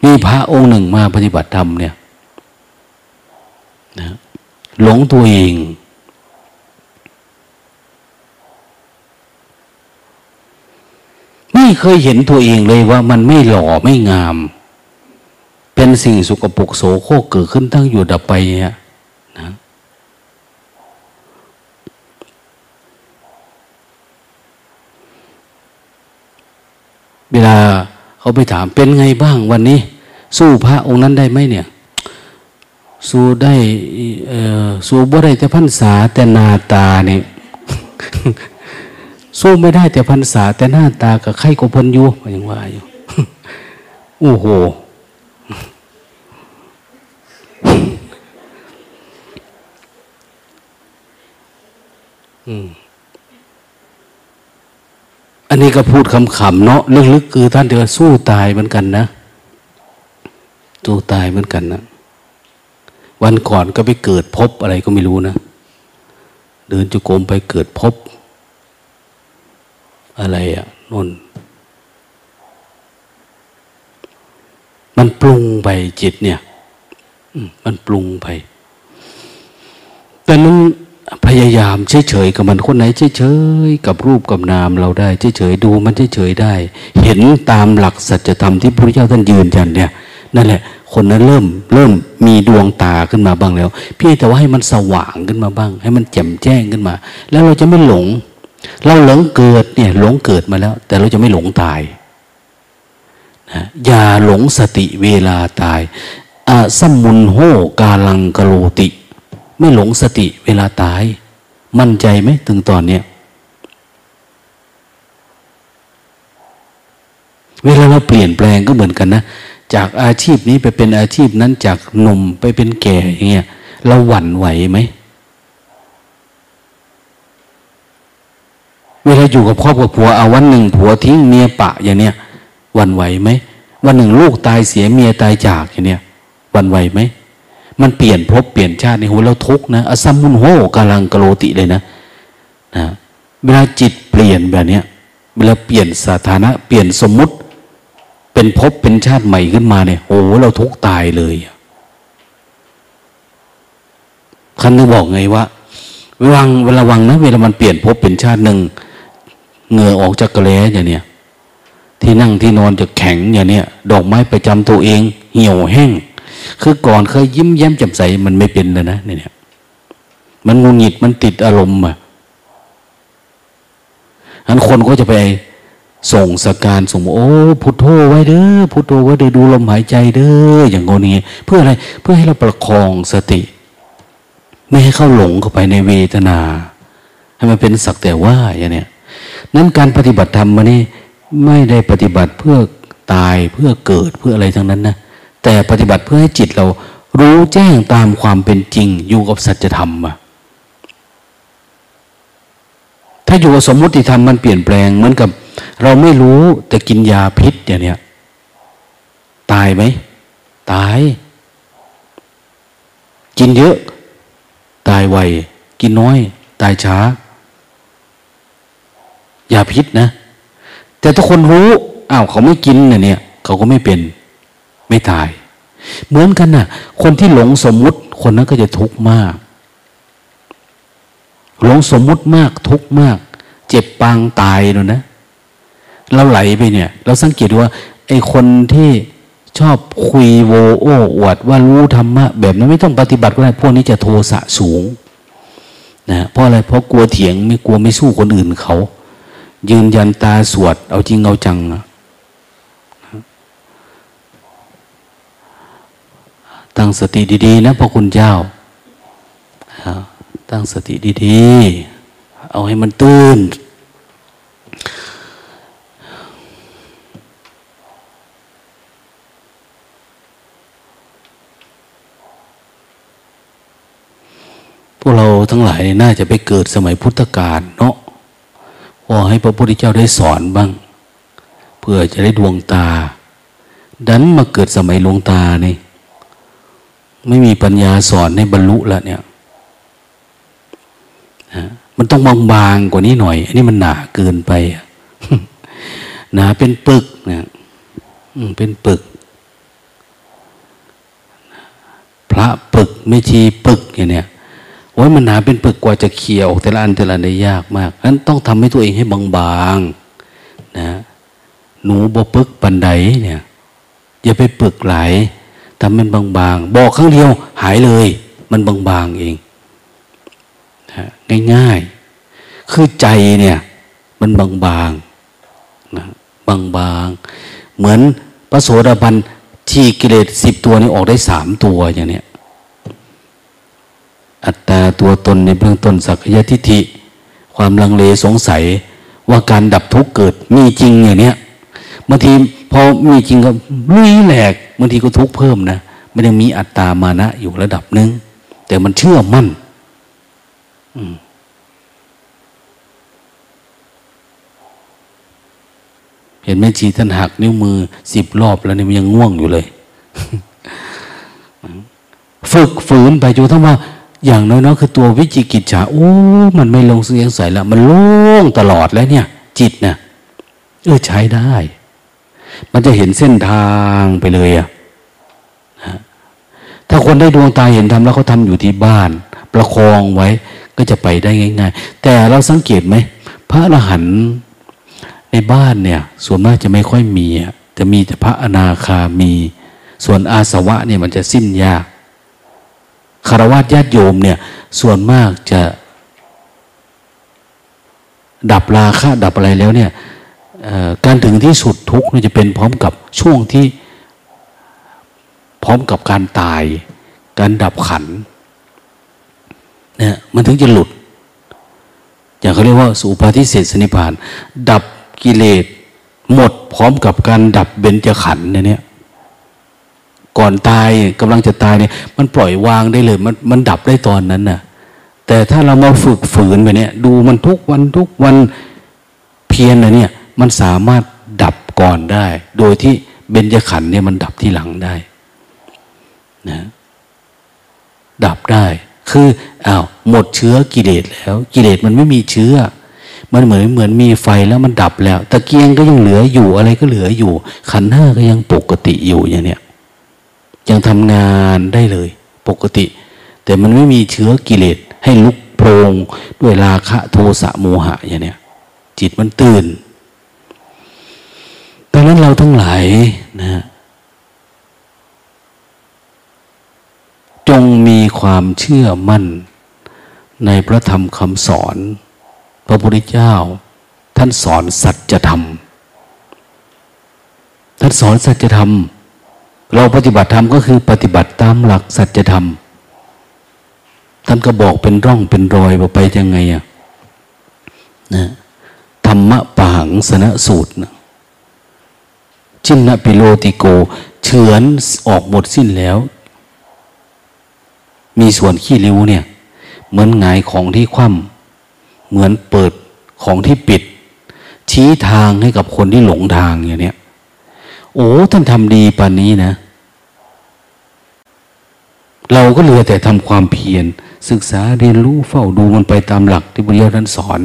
มีพระองค์หนึ่งมาปฏิบัติธรรมเนี่ยนะหลงตัวเองไม่เคยเห็นตัวเองเลยว่ามันไม่หล่อไม่งาม เป็นสิ่งสุกปกโสโครกเกิดขึ้นตั้งอยู่ดับไปเนี่ยนะ เวลาเขาไปถามเป็นไงบ้างวันนี้ สู้พระองค์นั้นได้ไหมเนี่ย สู้ได้สู้บ่ได้แต่พันษาแต่นาตาเนี่ยสู้ไม่ได้แต่พันษาแต่หน้าตากับไข่กบพนอยู่อย่างว่าอยู่โอ้โหอืม อันนี้ก็พูดคำๆเนาะลึกๆคือท่านเดือสู้ตายเหมือนกันนะสู้ตายเหมือนกันนะวันก่อนก็ไปเกิดพบอะไรก็ไม่รู้นะ เดินจุกรมไปเกิดพบ อะไรอะ่ะนนมันปรุงไปจิตเนี่ยมันปรุงไปแต่นั้น พยายามเฉยๆกับมันคนไหนเฉยๆกับรูปกับนามเราได้เฉยๆดูมันเฉยๆได้ เห็นตามหลักสัจธรรมที่พระพุทธเจ้าท่านยืนยันเนี่ยนั่นแหละ คนนั้นเริ่มเริ่มมีดวงตาขึ้นมาบ้างแล้วพี่แต่ว่าให้มันสว่างขึ้นมาบ้าง ให้มันแจ่มแจ้งขึ้นมา แล้วเราจะไม่หลง เราหลงเกิดเนี่ยหลงเกิดมาแล้ว แต่เราจะไม่หลงตายนะอย่าหลงสติเวลาตายอาสมุนโหกาลังกโลติ ไม่หลงสติเวลาตาย มั่นใจไหมถึงตอนเนี้ยเวลาเราเปลี่ยนแปลงก็เหมือนกันนะ จากอาชีพนี้ไปเป็นอาชีพนั้นจากหนุ่มไปเป็นแก่อย่างเงี้ยเราหวั่นไหวไหมเวลาอยู่กับครอบครัวผัวเอาวันหนึ่งผัวทิ้งเมียปะอย่างเนี้ยหวั่นไหวไหมวันหนึ่งลูกตายเสียเมียตายจากอย่างเนี้ยหวั่นไหวไหม มันเปลี่ยนภพเปลี่ยนชาติในหัวเราทุกนะอสัมมุนโหกาลังกโลติเลยนะนะเวลาจิตเปลี่ยนแบบเนี้ยเวลาเปลี่ยนสถานะ เปลี่ยนสมมุติ เป็นภพเป็นชาติใหม่ขึ้นมาเนี่ยโอ้เราทุกตายเลยคันนึกบอกไงว่าเวลาเวลาวังนะเวลามันเปลี่ยนภพเป็นชาติหนึ่งเหงื่อออกจากกระแลอย่างเนี้ยที่นั่งที่นอนจะแข็งอย่างเนี้ยดอกไม้ประจำตัวเอง เหี่ยวแห้ง คือก่อนเคยยิ้มแย้มแจ่มใสมันไม่เป็นเลยนะเนี่ยมันงุนหงิดมันติดอารมณ์อะอันคนก็จะไปส่งสการส่งโอ้พุทโธไว้เด้อพุทโธไว้เด้อดูลมหายใจเด้ออย่างงี้เพื่ออะไรเพื่อให้เราประคองสติ ไม่ให้เข้าหลงเข้าไปในเวทนา ให้มันเป็นสักแต่ว่าอย่างเนี้ยนั้นการปฏิบัติธรรมมานี่ไม่ได้ปฏิบัติเพื่อตายเพื่อเกิดเพื่ออะไรทั้งนั้นนะ แต่ปฏิบัติเพื่อให้จิตเรารู้แจ้งตามความเป็นจริง อยู่กับสัจธรรมอะถ้าอยู่กับสมมติธรรมมันเปลี่ยนแปลงเหมือนกับ เราไม่รู้แต่กินยาพิษอย่างเนี้ยตายไหมตาย กินเยอะ ตายไวกินน้อย ตายช้า ยาพิษนะ แต่ทุกคนรู้อ้าวเขาไม่กินเนี่ยเขาก็ไม่เป็น ไม่ตาย เหมือนกันนะ่ะ คนที่หลงสมมุติ คนนั้นก็จะทุกข์มาก หลงสมมุติมากทุกข์มาก เจ็บปางตายเลยนะ เราไหลไปเนี่ย เราสังเกตว่า ไอ้คนที่ชอบคุยโวโอ้อวด ว่ารู้ธรรมะ แบบนั้นไม่ต้องปฏิบัติก็ได้พวกนี้จะโทสะสูงนะเพราะอะไรเพราะกลัวเถียงไม่กลัวไม่สู้คนอื่นเขา ยืนยันตาสวด เอาจริงเอาจัง ตั้งสติดีๆนะพระคุณเจ้า ตั้งสติดีๆ เอาให้มันตื่น พวกเราทั้งหลายน่าจะไปเกิดสมัยพุทธกาลเนาะพอให้พระพุทธเจ้าได้สอนบ้าง เพื่อจะได้ดวงตา ดันมาเกิดสมัยหลวงตานี่ ไม่มีปัญญาสอนในบรรลุแล้วเนี่ยมันต้องบางๆกว่านี้หน่อย อันนี้มันหนาเกินไปหนาเป็นปึกเนี่ยเป็นปึก พระปึกไม่ชีปึกอย่างเนี้ยโอ้ยมันหนาเป็นปึกกว่าจะเคี่ยวแต่ละอันแต่ละอันได้ยากมากนั้นต้องทำให้ตัวเองให้บางๆนะหนูบปึกปันไดเนี่ยอย่าไปปึกไหล ทำมันบางๆ บอกครั้งเดียวหายเลย มันบางๆเองง่ายๆ คือใจเนี่ย มันบางๆนะบางๆ เหมือนพระโสดาบันที่กิเลสสิบตัวนี้ออกได้สามตัวอย่างเนี้ยอัตตาตัวตนในเบื้องต้นสักยทิฏฐิความลังเลสงสัยว่าการดับทุกข์เกิดมีจริงอย่างเนี้ยบางทีพอมีจริงก็ลุยแหลก บางทีก็ทุกข์เพิ่มนะมันยังมีอัตตามานะอยู่ระดับหนึ่งแต่มันเชื่อมั่นเห็นแม่ชีท่านหักนิ้วมือสิบรอบแล้วเนี่ยมันยังง่วงอยู่เลย ฝึกฝืนไปจนทั้งว่า อย่างน้อยๆคือตัววิจิกิจฉาโอ้มันไม่ลงเสียงใส่แล้วมันโล่งตลอดแล้วเนี่ย จิตเนี่ยเออใช้ได้ มันจะเห็นเส้นทางไปเลยอะถ้าคนได้ดวงตาเห็นทำแล้วเขาทาอยู่ที่บ้าน ประคองไว้ก็จะไปได้ง่าย ๆ แต่เราสังเกตไหมพระอรหันต์ในบ้านเนี่ย ส่วนมากจะไม่ค่อยมีจะมีแต่พระอนาคามี ส่วนอาสวะเนี่ยมันจะสิ้นยากคารวะญาติโยมเนี่ย ส่วนมากจะดับราคะดับอะไรแล้วเนี่ย การถึงที่สุดทุกข์จะเป็นพร้อมกับช่วงที่พร้อมกับการตาย การดับขันเนี่ยมันถึงจะหลุด อย่างเขาเรียกว่าสุปาทิเศสนิพาน ดับกิเลสหมดพร้อมกับการดับเบญจขันธ์เนี่ยก่อนตายกำลังจะตายเนี่ยมันปล่อยวางได้เลย มันมันดับได้ตอนนั้นน่ะแต่ถ้าเรามาฝึกฝืนไปเนี่ย ดูมันทุกวันทุกวันเพียรนะเนี่ย มันสามารถดับก่อนได้ โดยที่เบญจขันธ์เนี่ยมันดับที่หลังได้นะดับได้ คืออ้าวหมดเชื้อกิเลสแล้ว กิเลสมันไม่มีเชื้อ มันเหมือนเหมือนมีไฟแล้วมันดับแล้ว ตะเกียงก็ยังเหลืออยู่อะไรก็เหลืออยู่ ขันห้าก็ยังปกติอยู่อย่างเนี้ยยังทำงานได้เลย ปกติ แต่มันไม่มีเชื้อกิเลสให้ลุกโพรงด้วยราคะโทสะโมหะอย่างเนี้ยจิตมันตื่น ดังนั้นเราทั้งหลายนะ จงมีความเชื่อมั่นในพระธรรมคำสอน พระพุทธเจ้า ท่านสอนสัจธรรม ท่านสอนสัจธรรม เราปฏิบัติธรรมก็คือปฏิบัติตามหลักสัจธรรม ท่านก็บอกเป็นร่องเป็นรอยไปยังไงอะนะธรรมะปังสนสูตรนะ ชินนปิโลติโก เฉือนออกหมดสิ้นแล้ว มีส่วนขี้ริ้วเนี่ย เหมือนหงายของที่คว่ำเหมือนเปิดของที่ปิด ชี้ทางให้กับคนที่หลงทางอย่างเนี้ยโอ้ท่านทำดีปานนี้นะ เราก็เหลือแต่ทำความเพียร ศึกษาเรียนรู้เฝ้าดูมันไปตามหลักที่พระเจ้าท่านสอน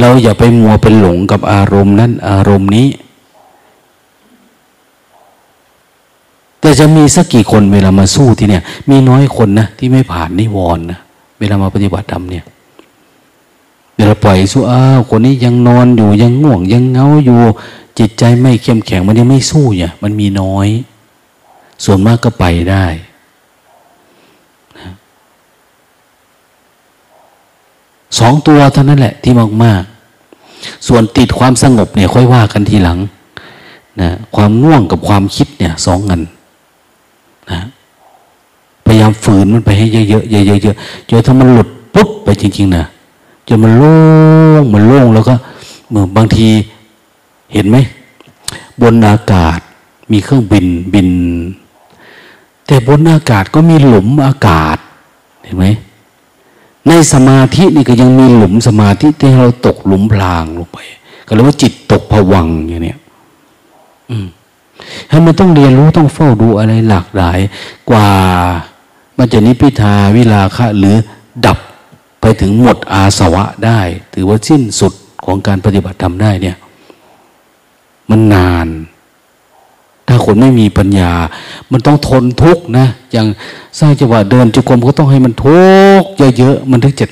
เราอย่าไปมัวเป็นหลงกับอารมณ์นั้นอารมณ์นี้ แต่จะมีสักกี่คนเวลามาสู้ที่เนี่ย มีน้อยคนนะที่ไม่ผ่านนิวรณ์นะเวลามาปฏิบัติธรรมเนี่ยเราปล่อยสู้อ้าวคนนี้ยังนอนอยู่ยังง่วง ยังเงาอยู่ จิตใจไม่เข้มแข็งมันยังไม่สู้เนี่ย มันมีน้อย ส่วนมากก็ไปได้สองตัวเท่านั้นแหละที่มากมากส่วนติดความสงบเนี่ยค่อยว่ากันทีหลังนะความง่วงกับความคิดเนี่ยสองงัน นะพยายามฝืนมันไปให้เยอะๆเยอะๆจนถ้ามันหลุดปุ๊บไปจริง ๆนะจนมันโล่งมันโล่งแล้วก็เมื่อบางทีเห็นไหม บนอากาศมีเครื่องบินบิน แต่บนอากาศก็มีหลุมอากาศเห็นไหมในสมาธินี่ก็ยังมีหลุมสมาธิที่เราตกหลุมพรางลงไป ก็เรียกว่าจิตตกผวังอย่างนี้อืม ให้มันต้องเรียนรู้ต้องเฝ้าดูอะไรหลากหลาย กว่ามันจะนิพิทาวิลาคะหรือดับไปถึงหมดอาสวะได้ ถือว่าสิ้นสุดของการปฏิบัติธรรมได้เนี่ย มันนาน ถ้าคนไม่มีปัญญา มันต้องทนทุกข์นะ อย่างสร้างจังหวะเดินจุกรมก็ต้องให้มันทุกข์เยอะๆมันถึงจะ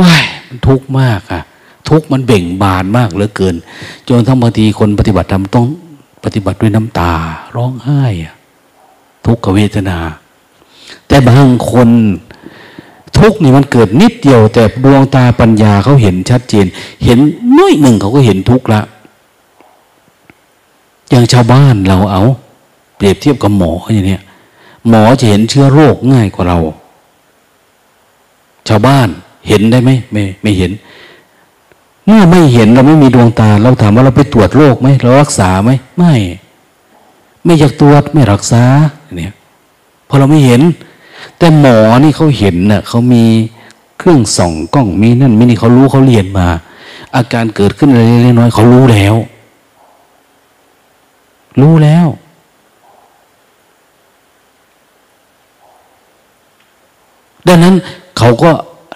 ว้ายมันทุกข์มากอะทุกข์มันเบ่งบานมากเหลือเกิน จนทั้งบางทีคนปฏิบัติธรรมต้อง ปฏิบัติด้วยน้ำตา ร้องไห้ ทุกขเวทนา แต่บางคน ทุกนี่มันเกิดนิดเดียว แต่ดวงตาปัญญาเขาเห็นชัดเจน เห็นน้อยหนึ่งเขาก็เห็นทุกละอย่างชาวบ้านเราเอา เปรียบเทียบกับหมออย่างเนี้ยหมอจะเห็นเชื้อโรคง่ายกว่าเรา ชาวบ้านเห็นได้ไหมไม่ไม่เห็น เมื่อไม่เห็นเราไม่มีดวงตา เราถามว่าเราไปตรวจโรคไหมเรารักษาไหมไม่ ไม่อยากตรวจไม่รักษาเนี่ยพอเราไม่เห็น แต่หมอนี่เขาเห็นเน่ะเขามีเครื่องส่องกล้องมีนั่นมีนี่เขารู้เขาเรียนมา อาการเกิดขึ้นอะไรเล็กน้อยเขารู้แล้ว รู้แล้วดังนั้นเขาก็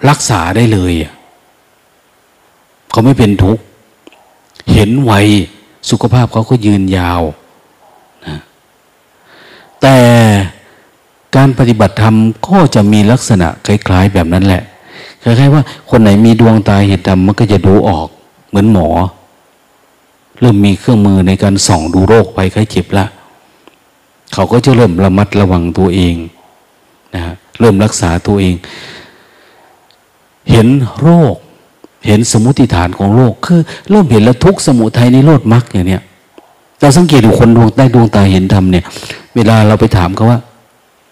รักษาได้เลย เขาไม่เป็นทุกข์ เห็นไวสุขภาพเขาก็ยืนยาวนะแต่การปฏิบัติธรรมก็จะมีลักษณะคล้าย ๆ แบบนั้นแหละคล้ายๆว่าคนไหนมีดวงตาเห็นธรรมมันก็จะดูออกเหมือนหมอ เริ่มมีเครื่องมือในการส่องดูโรคไปไข้เจ็บละ เขาก็จะเริ่มระมัดระวังตัวเองนะเริ่มรักษาตัวเอง เห็นโรค เห็นสมุติฐานของโรคคือเริ่มเห็นแล้วทุกสมุทัยในโลดมรรคอย่างเนี้ยเราสังเกตดูคนดวงใต้ดวงตาเห็นธรรมเนี่ย เวลาเราไปถามเขาว่า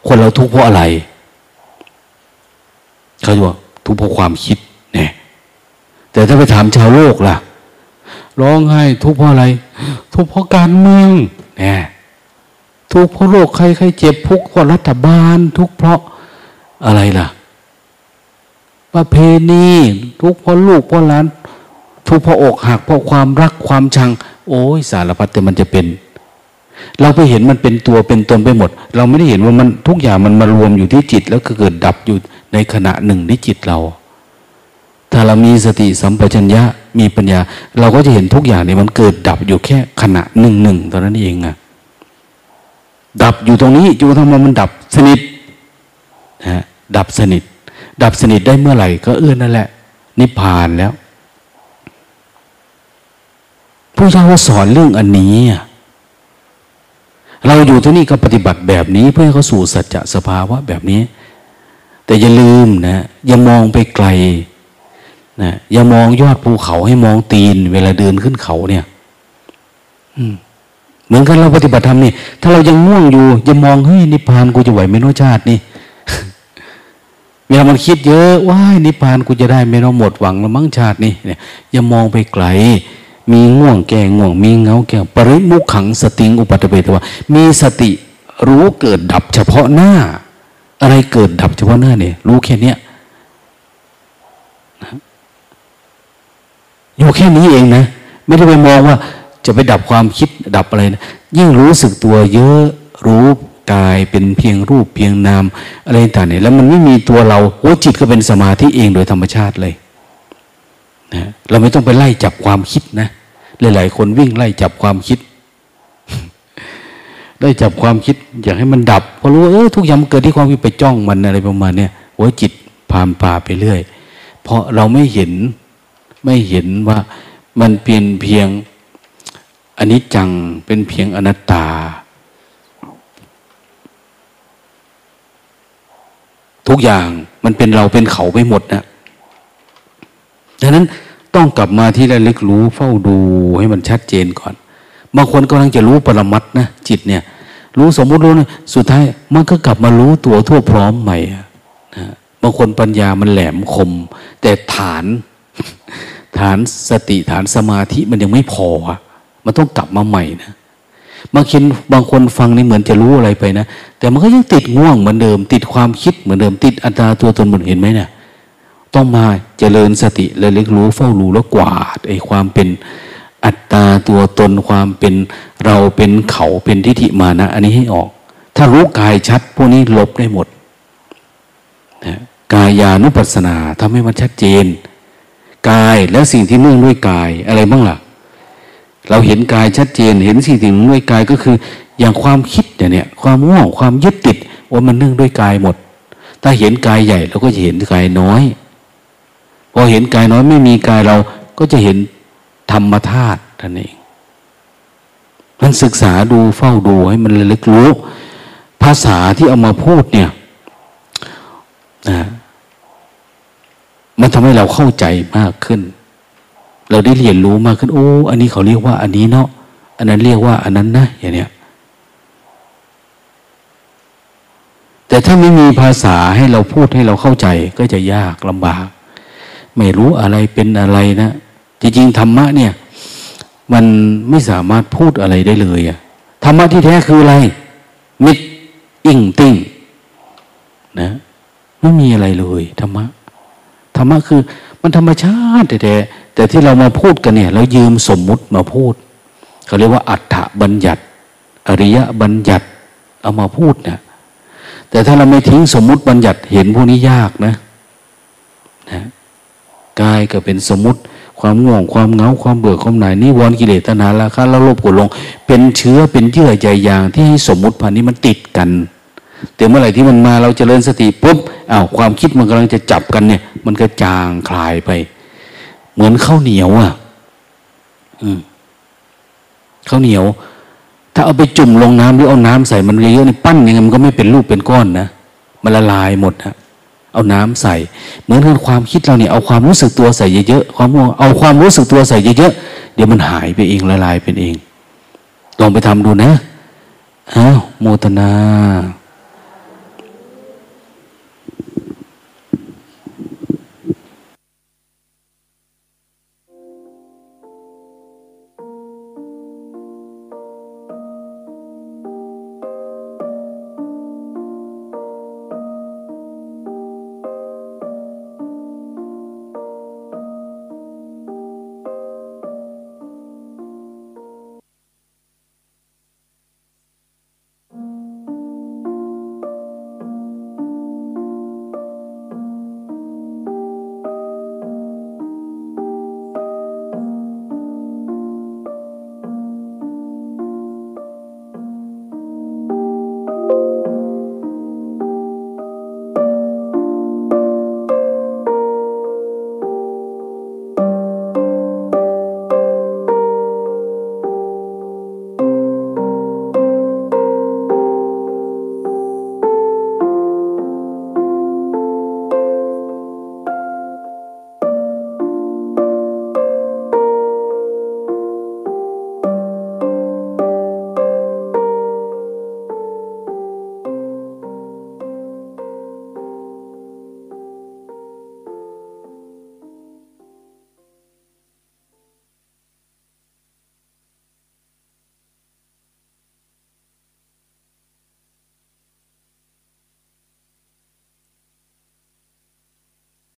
คนเราทุกข์เพราะอะไรเขาจะบอกทุกข์เพราะความคิดเนี่ยแต่ถ้าไปถามชาวโลกล่ะร้องไห้ทุกข์เพราะอะไร ทุกข์เพราะการเมืองเนี่ยทุกข์เพราะโรคใครใครเจ็บทุกข์เพราะรัฐบาล ทุกข์เพราะอะไรล่ะ ประเพณีทุกเพราะลูกเพราะหลาน ทุกเพราะอกหักเพราะความรักความชัง โอ้ยสารพัดแต่มันจะเป็น เราไปเห็นมันเป็นตัวเป็นตนไปหมด เราไม่ได้เห็นว่ามันทุกอย่างมันมารวมอยู่ที่จิต แล้วก็เกิดดับอยู่ในขณะหนึ่งที่จิตเรา ถ้าเรามีสติสัมปชัญญะมีปัญญา เราก็จะเห็นทุกอย่างเนี่ยมันเกิดดับอยู่แค่ขณะหนึ่งหนึ่งตอนนั้นเองอะดับอยู่ตรงนี้จนทำไมมันดับสนิทนะดับสนิท ดับสนิทได้เมื่อไหร่ก็เอื้อนนั่นแหละ นิพพานแล้วผู้เจ้าสอนเรื่องอันนี้ เราอยู่ที่นี่ก็ปฏิบัติแบบนี้เพื่อให้เขาสู่สัจจะสภาวะแบบนี้ แต่อย่าลืมนะอย่ามองไปไกลนะอย่ามองยอดภูเขาให้มองตีน เวลาเดินขึ้นเขาเนี่ยเหมือนกันเราปฏิบัติธรรมนี่ถ้าเรายังง่วงอยู่อย่ามองเฮ้ยนิพพานกูจะไหวไหมโนชาตินี่ เวลามันคิดเยอะว้ายนิพพานกูจะได้ไม่ต้องหมดหวังแล้วมั้งชาตินี่เนี่ยอย่ามองไปไกล มีง่วงแก่ง่วง มีเงาแก่ปริมุขขังสติงอุปัตเบตว่า มีสติรู้เกิดดับเฉพาะหน้า อะไรเกิดดับเฉพาะหน้าเนี่ย รู้แค่เนี้ยอยู่แค่นี้เองนะ ไม่ได้ไปมองว่าจะไปดับความคิดดับอะไรนะยิ่งรู้สึกตัวเยอะรู้ กายเป็นเพียงรูปเพียงนามอะไรต่างเนี่ยแล้วมันไม่มีตัวเราโอ้จิตก็เป็นสมาธิเองโดยธรรมชาติเลยนะเราไม่ต้องไปไล่จับความคิดนะหลาย ๆ คนวิ่งไล่จับความคิด ได้จับความคิด อยากให้มันดับพอรู้เออทุกอย่างมันเกิดที่ความคิดไปจ้องมันอะไรประมาณเนี้ยโอ้จิตพามป่าไปเรื่อย เพราะเราไม่เห็นไม่เห็นว่ามันเป็นเพียงอันนี้จังเป็นเพียงอนัตตา ทุกอย่างมันเป็นเราเป็นเขาไปหมดนะดังนั้นต้องกลับมาที่ระลึกรู้เฝ้าดูให้มันชัดเจนก่อน บางคนกำลังจะรู้ปรมัตนะจิตเนี่ย รู้สมมุติรู้นะสุดท้ายมันก็กลับมารู้ตัวทั่วพร้อมใหม่นะบางคนปัญญามันแหลมคม แต่ฐานฐานสติฐานสมาธิมันยังไม่พอ มันต้องกลับมาใหม่นะ บางคนบางคนฟังนี่เหมือนจะรู้อะไรไปนะ แต่มันก็ยังติดง่วงเหมือนเดิม ติดความคิดเหมือนเดิม ติดอัตตาตัวตนเหมือนเห็นไหมเนะี่ยต้องมาเจริญสติและเล็กรู้เฝ้ารู้แล้วกวาดไอ้ความเป็นอัตตาตัวตนความเป็นเราเป็นเขาเป็นทิฏฐิมานะ อันนี้ให้ออก ถ้ารู้กายชัด พวกนี้ลบได้หมดนะกายานุปัสสนาทำให้มันชัดเจน กายและสิ่งที่เนื่องด้วยกายอะไรบ้างล่ะ เราเห็นกายชัดเจน เห็นสิ่งที่เนื่งด้วยกายก็คือ อย่างความคิดเนี่ยความง่วงความยึดติดว่ามันเนื่องด้วยกายหมด ถ้าเห็นกายใหญ่เราก็จะเห็นกายน้อย พอเห็นกายน้อยไม่มีกายเราก็จะเห็นธรรมธาตุท่านเองมันศึกษาดูเฝ้าดูให้มันระลึกรู้ ภาษาที่เอามาพูดเนี่ยนะมันทำให้เราเข้าใจมากขึ้น เราได้เรียนรู้มากขึ้นโอ้อันนี้เขาเรียกว่า อันนี้เนาะอันนั้นเรียกว่า อันนั้นนะอย่างเนี้ยแต่ถ้าไม่มีภาษาให้เราพูดให้เราเข้าใจ ก็จะยากลำบาก ไม่รู้อะไรเป็นอะไรนะจริงๆธรรมะเนี่ย มันไม่สามารถพูดอะไรได้เลยอะธรรมะที่แท้คืออะไร มิดอิงติ้งนะไม่มีอะไรเลยธรรมะธรรมะคือ มันธรรมชาติแต่ แต่ที่เรามาพูดกันเนี่ย เรายืมสมมุติมาพูดเขาเรียกว่าอัฏฐบัญญัติ อริยบัญญัติ เอามาพูดนะแต่ถ้าเราไม่ทิ้งสมมุติบัญญัติเห็นพวกนี้ยากนะนะกายก็เป็นสมมุติ ความง่วงความเงาความเบื่อความหน่ายนิวรณ์กิเลสตนาราคะแล้วลบกดลง เป็นเชื้อเป็นเยื่อใยยางที่สมมุติพันนี้มันติดกัน แต่เมื่อไหร่ที่มันมาเราจเจริญสติปุ๊บอ้าวความคิดมันกำลังจะจับกันเนี่ย มันก็จางคลายไป เหมือนข้าวเหนียวอะข้าวเหนียว ถ้าเอาไปจุ่มลงน้ำหรือเอาน้ำใส่มันเยอะๆนี่ปั้นยังไงมันก็ไม่เป็นรูปเป็นก้อนนะมันละลายหมดฮะเอาน้ำใส่ เหมือนกันความคิดเราเนี่ยเอาความรู้สึกตัวใส่เยอะๆความง่วงเอาความรู้สึกตัวใส่เยอะๆเดี๋ยวมันหายไปเองละลายเป็นเอง ลองไปทำดูนะอ้าวโมทนา